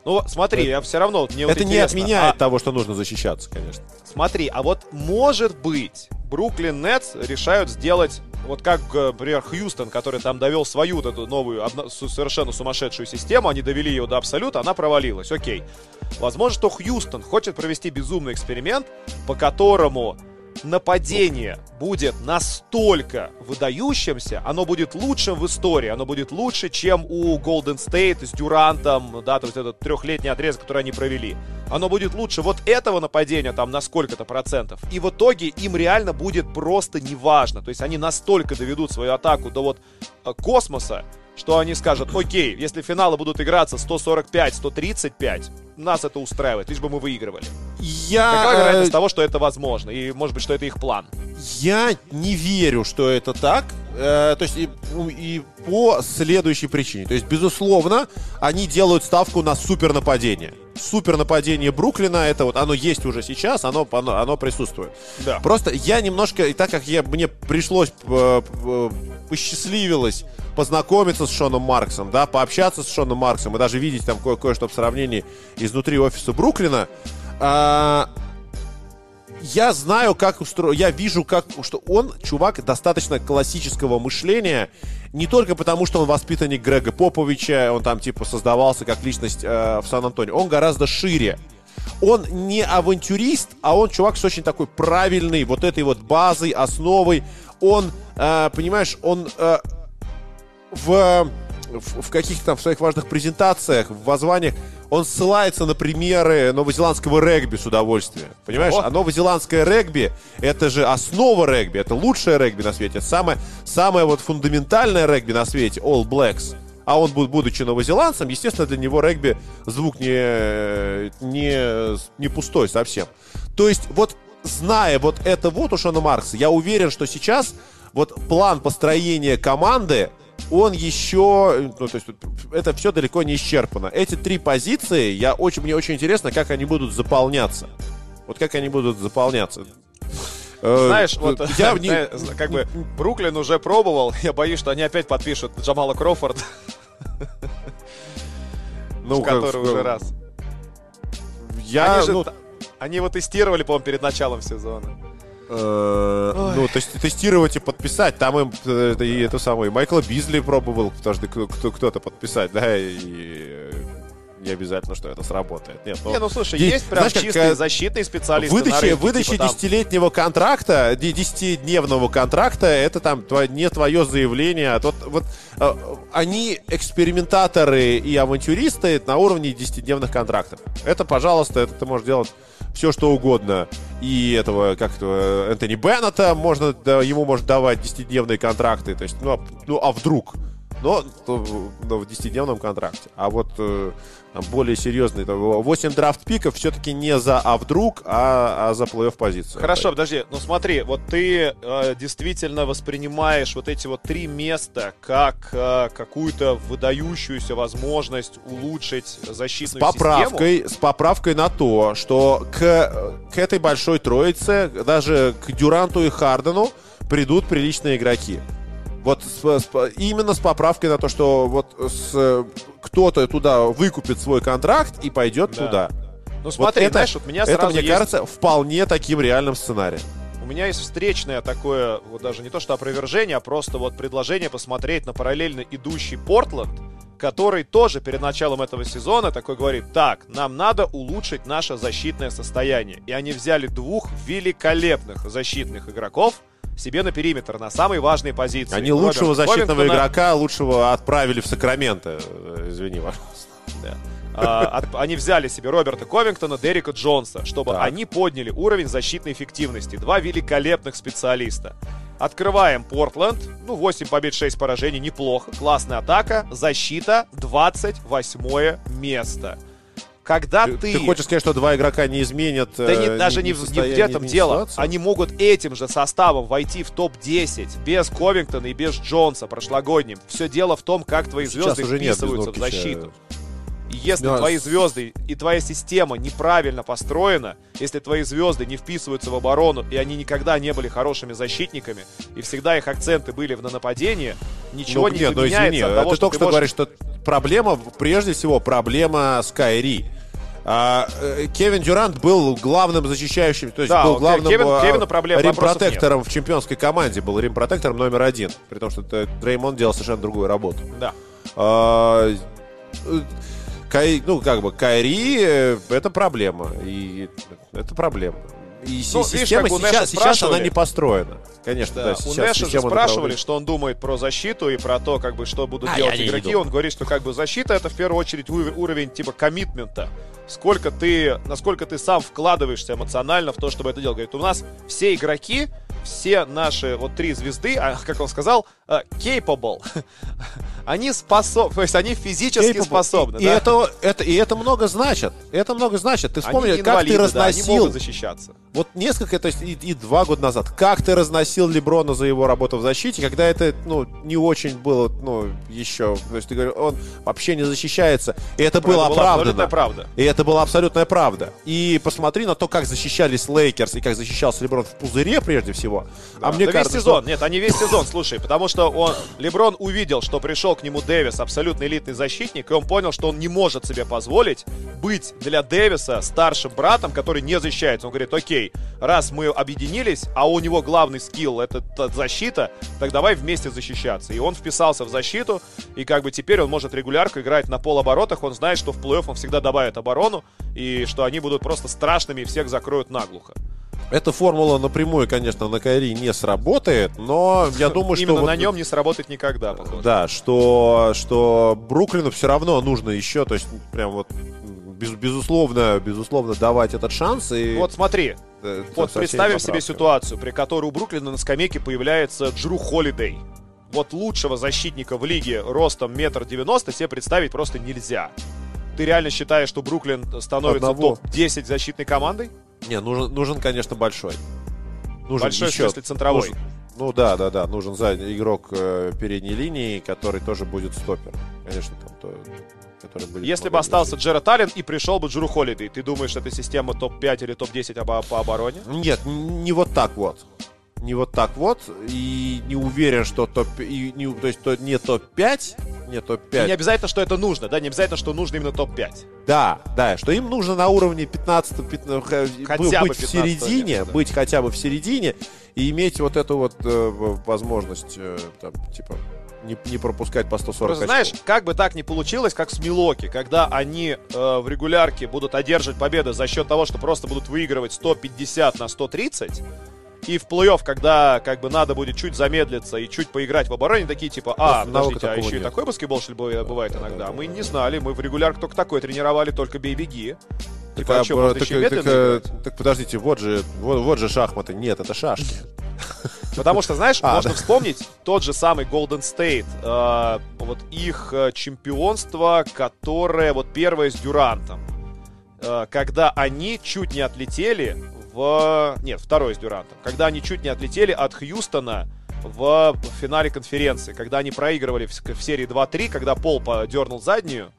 Speaker 1: Ну, смотри, я все равно, вот мне вот
Speaker 2: Это не
Speaker 1: интересно,
Speaker 2: отменяет
Speaker 1: а-
Speaker 2: того, что нужно защищаться, конечно.
Speaker 1: Смотри, а вот может быть Бруклин Нетс решают сделать вот как, э, например, Хьюстон, который там довел свою вот эту новую, су- совершенно сумасшедшую систему, они довели ее до абсолюта, она провалилась, окей. Возможно, что Хьюстон хочет провести безумный эксперимент, по которому нападение будет настолько выдающимся, оно будет лучшим в истории, оно будет лучше, чем у Golden State с Дюрантом, да, то есть этот трехлетний отрезок, который они провели. Оно будет лучше вот этого нападения там на сколько-то процентов. И в итоге им реально будет просто неважно. То есть они настолько доведут свою атаку до вот э, космоса, что они скажут, окей, если финалы будут играться 145-135, нас это устраивает, лишь бы мы выигрывали.
Speaker 2: Я,
Speaker 1: Какая
Speaker 2: э,
Speaker 1: вероятность того, что это возможно? И может быть, что это их план?
Speaker 2: Я не верю, что это так. Э, то есть и, ну, и по следующей причине. То есть, безусловно, они делают ставку на супер нападение. Супер нападение Бруклина, это вот оно есть уже сейчас, оно, оно, оно присутствует.
Speaker 1: Да.
Speaker 2: Просто я немножко, и так как я, мне пришлось, э, э, посчастливилось познакомиться с Шоном Марксом, да, пообщаться с Шоном Марксом и даже видеть там кое- кое-что в сравнении изнутри офиса Бруклина, а, я знаю, как устроен, я вижу, как, что он, чувак, достаточно классического мышления, не только потому, что он воспитанник Грега Поповича, он там, типа, создавался как личность э, в Сан-Антонио, он гораздо шире. Он не авантюрист, а он чувак с очень такой правильной вот этой вот базой, основой. Он, э, понимаешь, он э, в, в, в каких-то там в своих важных презентациях, в воззваниях, он ссылается на примеры новозеландского регби с удовольствием. Понимаешь?
Speaker 1: О.
Speaker 2: А новозеландское регби это же основа регби, это лучшее регби на свете, это самое, самое вот фундаментальное регби на свете, All Blacks. А он, буд- будучи новозеландцем, естественно, для него регби звук не, не, не пустой совсем. То есть, вот зная вот это вот у Шона Маркса, я уверен, что сейчас вот план построения команды, он еще, ну, то есть это все далеко не исчерпано. Эти три позиции, я очень, мне очень интересно, как они будут заполняться. Вот как они будут заполняться. Э,
Speaker 1: Знаешь, вот
Speaker 2: я [LAUGHS] не-
Speaker 1: как бы Бруклин уже пробовал. Я боюсь, что они опять подпишут Джамала Крофорд,
Speaker 2: ну, [LAUGHS]
Speaker 1: в который
Speaker 2: как-
Speaker 1: уже раз.
Speaker 2: Я,
Speaker 1: они, же
Speaker 2: ну,
Speaker 1: они его тестировали, по-моему, перед началом сезона.
Speaker 2: Э, Ну, то есть тестировать и подписать. Там им э, и это самое. Майкла Бизли пробовал кто- кто-то подписать, да, и не обязательно, что это сработает. Нет,
Speaker 1: Не, ну слушай,
Speaker 2: здесь,
Speaker 1: есть прям
Speaker 2: знаешь, как,
Speaker 1: чистые
Speaker 2: э,
Speaker 1: защитные специалисты на
Speaker 2: Выдача,
Speaker 1: рынке,
Speaker 2: выдача
Speaker 1: типа там-
Speaker 2: десятилетнего контракта, де- десятидневного контракта, это там тво- не твое заявление, а тот вот э, они экспериментаторы и авантюристы на уровне десятидневных контрактов. Это, пожалуйста, это ты можешь делать все что угодно. И этого, как это, Энтони Беннета можно, да, ему можно давать десятидневные контракты. То есть, ну, а, ну, а вдруг? Но, в 10-дневном контракте. А вот э, более серьезный, там, 8 драфт-пиков все-таки не за а вдруг, а, а за плей-офф позицию.
Speaker 1: Хорошо, подожди, ну смотри, вот ты э, действительно воспринимаешь вот эти вот три места как э, какую-то выдающуюся возможность улучшить
Speaker 2: С
Speaker 1: защитную систему.
Speaker 2: поправкой, с поправкой на то, что к, к этой большой троице, даже к Дюранту и Хардену, придут приличные игроки. Вот с- с- именно с поправкой на то, что вот с- кто-то туда выкупит свой контракт и пойдет
Speaker 1: Да.
Speaker 2: туда.
Speaker 1: Ну смотри,
Speaker 2: это,
Speaker 1: знаешь, вот меня
Speaker 2: это,
Speaker 1: сразу
Speaker 2: мне
Speaker 1: есть-
Speaker 2: кажется, вполне таким реальным сценарием.
Speaker 1: У меня есть встречное такое, вот даже не то что опровержение, а просто вот предложение посмотреть на параллельно идущий Портленд, который тоже перед началом этого сезона такой говорит, так, нам надо улучшить наше защитное состояние. И они взяли двух великолепных защитных игроков себе на периметр, на самые важные позиции.
Speaker 2: Они лучшего
Speaker 1: Роберта
Speaker 2: защитного
Speaker 1: Ковингтона,
Speaker 2: игрока, лучшего отправили в Сакраменто. Э, Извини, пожалуйста.
Speaker 1: Да. А, от- они взяли себе Роберта Ковингтона, Дерека Джонса, чтобы
Speaker 2: Так.
Speaker 1: они подняли уровень защитной эффективности. Два великолепных специалиста. Открываем Портленд. Ну, 8 побед, 6 поражений. Неплохо. Классная атака. Защита. 28 место. Когда ты...
Speaker 2: Ты, хочешь сказать, что два игрока не изменят
Speaker 1: Да не,
Speaker 2: э,
Speaker 1: даже не, в, не в этом дело.
Speaker 2: ситуацию?
Speaker 1: Они могут этим же составом войти в топ-10 без Ковингтона и без Джонса прошлогодним. Все дело в том, как твои
Speaker 2: Сейчас
Speaker 1: звезды вписываются в защиту. Если
Speaker 2: Да,
Speaker 1: твои
Speaker 2: с-
Speaker 1: звезды и твоя система неправильно построена, если твои звезды не вписываются в оборону, и они никогда не были хорошими защитниками, и всегда их акценты были на нападении, ничего
Speaker 2: Ну,
Speaker 1: не
Speaker 2: нет, ну,
Speaker 1: поменяется
Speaker 2: извини,
Speaker 1: от того,
Speaker 2: ты
Speaker 1: что
Speaker 2: только
Speaker 1: ты
Speaker 2: что
Speaker 1: можешь-
Speaker 2: говоришь, что проблема, прежде всего, проблема с Кайри. А, э, Кевин Дюрант был главным защищающим, то есть
Speaker 1: Да,
Speaker 2: был главным
Speaker 1: Кевин-
Speaker 2: а,
Speaker 1: Кевину проблем,
Speaker 2: римпротектором в чемпионской команде, был римпротектором номер один, при том, что Дреймон делал совершенно другую работу.
Speaker 1: Да.
Speaker 2: А, э, Кай- ну, как бы, Кайри э, это проблема. И это проблема. И
Speaker 1: Ну, видишь,
Speaker 2: система
Speaker 1: у Нэша
Speaker 2: сейчас, сейчас она не построена. Конечно, да,
Speaker 1: Да, у
Speaker 2: сейчас
Speaker 1: Нэша же спрашивали, что он думает про защиту и про то, как бы, что будут
Speaker 2: А,
Speaker 1: делать игроки. Он говорит, что как бы защита это в первую очередь ур- уровень типа коммитмента. Сколько ты, насколько ты сам вкладываешься эмоционально в то, чтобы это делать. Говорит, у нас все игроки, все наши вот три звезды, а, как он сказал, э, capable. [LAUGHS] они способны, то есть они физически
Speaker 2: Capable.
Speaker 1: способны.
Speaker 2: И, и
Speaker 1: да.
Speaker 2: это, это, и это много значит. Это много значит. Ты вспомни,
Speaker 1: они
Speaker 2: как ты
Speaker 1: инвалиды, да, они
Speaker 2: разносил.
Speaker 1: могут защищаться.
Speaker 2: Вот несколько, то есть и, и два года назад, как ты разносил Леброна за его работу в защите, когда это, ну, не очень было, ну, еще, то есть ты говоришь, он вообще не защищается. И это было
Speaker 1: Это была абсолютная
Speaker 2: оправдано.
Speaker 1: правда.
Speaker 2: И это была абсолютная правда. И посмотри на то, как защищались Лейкерс и как защищался Леброн в пузыре, прежде всего. а мне
Speaker 1: да
Speaker 2: кажется,
Speaker 1: весь сезон. Нет, они весь сезон, слушай, потому что он, Леброн увидел, что пришел к нему Дэвис, абсолютно элитный защитник, и он понял, что он не может себе позволить быть для Дэвиса старшим братом, который не защищается. Он говорит, окей, раз мы объединились, а у него главный скилл это та- защита, так давай вместе защищаться. И он вписался в защиту, и как бы теперь он может регулярку играть на полоборотах, он знает, что в плей-офф он всегда добавит оборону, и что они будут просто страшными и всех закроют наглухо.
Speaker 2: Эта формула напрямую, конечно, на Кайри не сработает, но я [LAUGHS] думаю, что...
Speaker 1: Именно
Speaker 2: вот-
Speaker 1: на нем не сработает никогда, похоже.
Speaker 2: Да, что, что Бруклину все равно нужно еще, то есть прям вот без- безусловно, безусловно давать этот шанс. И,
Speaker 1: Вот смотри,
Speaker 2: э,
Speaker 1: вот представим себе ситуацию, при которой у Бруклина на скамейке появляется Джру Холидей. Вот лучшего защитника в лиге ростом метр девяносто себе представить просто нельзя. Ты реально считаешь, что Бруклин становится
Speaker 2: Одного.
Speaker 1: топ-10 защитной командой?
Speaker 2: Не, нужен, нужен, конечно, большой. Нужен
Speaker 1: Большой, в
Speaker 2: еще-
Speaker 1: смысле, центровой.
Speaker 2: нужен- ну да, да, да. Нужен за игрок э, передней линии, который тоже будет стопер. Конечно, там то, который будет
Speaker 1: Если бы остался
Speaker 2: защите.
Speaker 1: Джеред Аллен и пришел бы Джру Холидей, ты думаешь, это система топ-5 или топ-10 обо- по обороне?
Speaker 2: Нет, не вот так вот. Не вот так вот. И не уверен, что топ... И не, то есть то, не топ-5, не
Speaker 1: И
Speaker 2: топ-5.
Speaker 1: не обязательно, что это нужно, да, не обязательно, что нужно именно топ-5.
Speaker 2: Да, да, что им нужно на уровне 15, 15 х-
Speaker 1: Хотя бы
Speaker 2: быть в
Speaker 1: 15
Speaker 2: середине,
Speaker 1: место, да.
Speaker 2: быть хотя бы в середине и иметь вот эту вот э, возможность, э, там, типа, не, не пропускать по 140
Speaker 1: Просто
Speaker 2: очков.
Speaker 1: знаешь, как бы так ни получилось, как с Милоки, когда они э, в регулярке будут одерживать победы за счет того, что просто будут выигрывать 150 на 130, и в плей-офф, когда как бы надо будет чуть замедлиться и чуть поиграть в обороне, такие типа, а,
Speaker 2: Просто
Speaker 1: подождите, а еще и
Speaker 2: нет.
Speaker 1: такой баскетбол, что ли, бывает бывает иногда?
Speaker 2: да,
Speaker 1: Мы не знали, мы в регулярке только такой тренировали, только бей-беги. Типа,
Speaker 2: Так,
Speaker 1: а что,
Speaker 2: так,
Speaker 1: и
Speaker 2: так, так подождите, вот же, вот, вот же шахматы. Нет, это шашки. [LAUGHS]
Speaker 1: Потому что, знаешь, [LAUGHS]
Speaker 2: А,
Speaker 1: можно
Speaker 2: да.
Speaker 1: вспомнить тот же самый Golden State, э, вот их э, чемпионство, которое вот первое с Дюрантом, э, когда они чуть не отлетели Нет, второе с Дюрантом. Когда они чуть не отлетели от Хьюстона в финале конференции, когда они проигрывали в, серии 2-3, когда Пол дернул заднюю,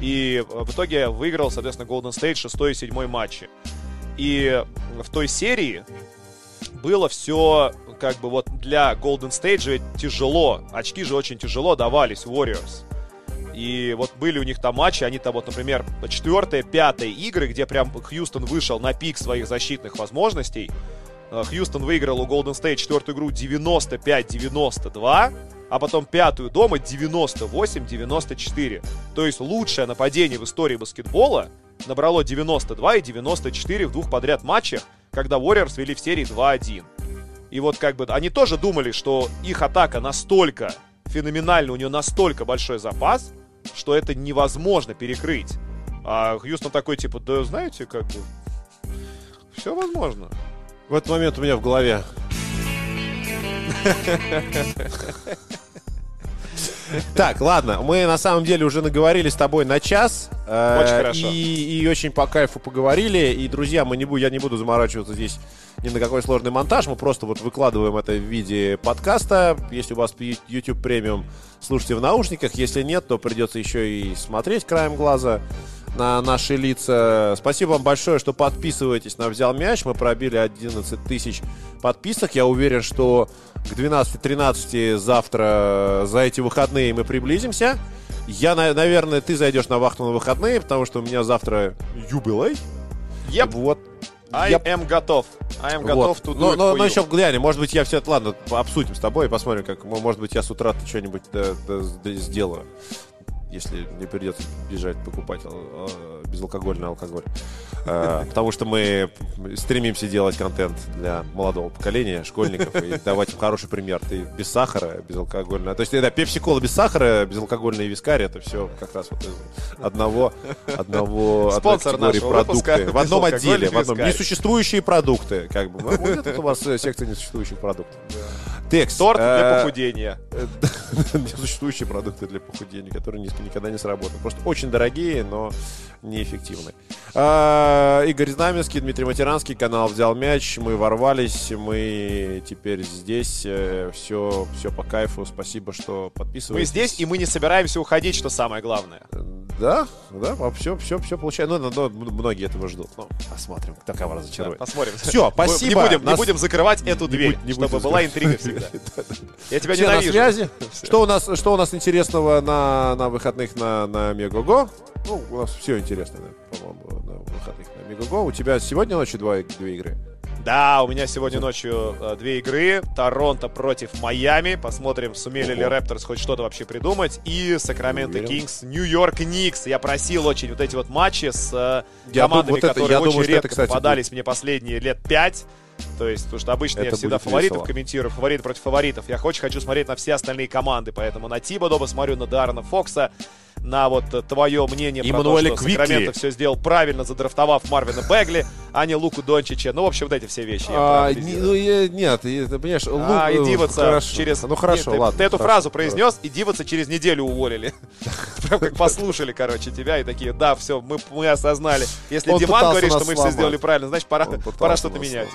Speaker 1: и э, в итоге выиграл, соответственно, Golden State 6 и 7 матчи. И в той серии было все как бы вот для Golden State же тяжело. Очки же очень тяжело давались Warriors. И вот были у них там матчи, они там вот, например, четвертая, пятая игры, где прям Хьюстон вышел на пик своих защитных возможностей. Э, Хьюстон выиграл у Golden State четвертую игру 95-92, а потом пятую дома 98-94. То есть лучшее нападение в истории баскетбола набрало 92 и 94 в двух подряд матчах, когда Warriors вели в серии 2-1. И вот как бы они тоже думали, что их атака настолько феноменальна, у нее настолько большой запас, что это невозможно перекрыть. А Хьюстон такой, типа, да знаете, как бы, все возможно.
Speaker 2: В этот момент у меня в голове. [LAUGHS] Так, ладно, мы на самом деле уже наговорили с тобой на час. э,
Speaker 1: Очень хорошо.
Speaker 2: И, и очень по кайфу поговорили. И, друзья, мы не бу- я не буду заморачиваться здесь ни на какой сложный монтаж. Мы просто вот выкладываем это в виде подкаста. Если у вас YouTube премиум, слушайте в наушниках. Если нет, то придется еще и смотреть краем глаза на наши лица. Спасибо вам большое, что подписываетесь на «Взял мяч». Мы пробили 11 тысяч подписок. Я уверен, что к 12-13 завтра за эти выходные мы приблизимся. Я, на- наверное, ты зайдешь на вахту на выходные, потому что у меня завтра юбилей.
Speaker 1: Еп,
Speaker 2: Вот.
Speaker 1: I
Speaker 2: Я-
Speaker 1: am готов. I am
Speaker 2: вот.
Speaker 1: готов to do
Speaker 2: но, но, но еще глянь, может быть, я все это, ладно, обсудим с тобой и посмотрим, как, мо- может быть, я с утра что-нибудь да, да, сделаю, если не придется бежать покупать а, безалкогольный алкоголь. А, Потому что мы стремимся делать контент для молодого поколения, школьников, и давать им хороший пример. Ты без сахара, безалкогольное. То есть, да, пепси-кола без сахара, безалкогольный вискарь, это все как раз вот из одного, одного одной
Speaker 1: Спонсор
Speaker 2: категории
Speaker 1: выпуска
Speaker 2: продукты. В одном отделе, в одном. Несуществующие продукты, как бы. Ну, это у вас э, секция несуществующих продуктов. Текст.
Speaker 1: Торт для
Speaker 2: Э,
Speaker 1: похудения. [LAUGHS]
Speaker 2: Несуществующие продукты для похудения, которые ни- никогда не сработают. Просто очень дорогие, но неэффективны. А, Игорь Знаменский, Дмитрий Матеранский, канал «Взял мяч». Мы ворвались, мы теперь здесь. Все, все по кайфу. Спасибо, что
Speaker 1: Мы
Speaker 2: подписываетесь.
Speaker 1: здесь, и мы не собираемся уходить, что самое главное.
Speaker 2: Да, да, все, все, все получается. Ну, но, но многие этого ждут. Ну, посмотрим, кого разочарует.
Speaker 1: Посмотрим.
Speaker 2: Всё, [LAUGHS] спасибо.
Speaker 1: Не будем, не
Speaker 2: Нас-
Speaker 1: будем закрывать эту
Speaker 2: Не
Speaker 1: дверь,
Speaker 2: будь- не
Speaker 1: чтобы была
Speaker 2: закрывать.
Speaker 1: интрига всегда. [LAUGHS] Я тебя
Speaker 2: Все на связи. [LAUGHS] Что у нас, что у нас интересного на, на выходных на, на Мегаго? Ну, у нас все интересно, по-моему, на выходных на Мегаго. У тебя сегодня ночью два, две игры.
Speaker 1: Да, у меня сегодня ночью э, две игры. Торонто против Майами. Посмотрим, сумели ли
Speaker 2: Ого.
Speaker 1: Рэпторс хоть что-то вообще придумать. И Сакраменто. Кингс, Нью-Йорк Никс. Я просил очень вот эти вот матчи с э, командами,
Speaker 2: дум- вот это-
Speaker 1: которые
Speaker 2: я
Speaker 1: очень
Speaker 2: думаю, что это,
Speaker 1: редко
Speaker 2: кстати,
Speaker 1: попадались мне последние лет пять. То есть, потому что обычно я
Speaker 2: Это
Speaker 1: всегда
Speaker 2: будет
Speaker 1: фаворитов
Speaker 2: весело.
Speaker 1: комментирую, фавориты против фаворитов. Я очень хочу смотреть на все остальные команды, поэтому на Тибодо посмотрю, на Даррена Фокса, на вот твое мнение про
Speaker 2: Эммануэля
Speaker 1: то, что
Speaker 2: Квикли.
Speaker 1: Сакраменто все сделал правильно, задрафтовав Марвина Бегли, а не Луку Дончича. Ну, в общем, вот эти все вещи. я
Speaker 2: А, не- ну, я- нет, и- ты понимаешь,
Speaker 1: А,
Speaker 2: лу-
Speaker 1: и Диваться
Speaker 2: хорошо.
Speaker 1: через...
Speaker 2: Ну хорошо,
Speaker 1: Нет, ты-
Speaker 2: ладно.
Speaker 1: Ты эту
Speaker 2: хорошо,
Speaker 1: фразу
Speaker 2: хорошо.
Speaker 1: произнес, и Диваться через неделю уволили. [LAUGHS] Прям как послушали, короче, тебя, и такие, да, все, мы, мы осознали. Если
Speaker 2: Он
Speaker 1: Диман говорит, что мы все сделали правильно, значит, пора, пора что-то менять.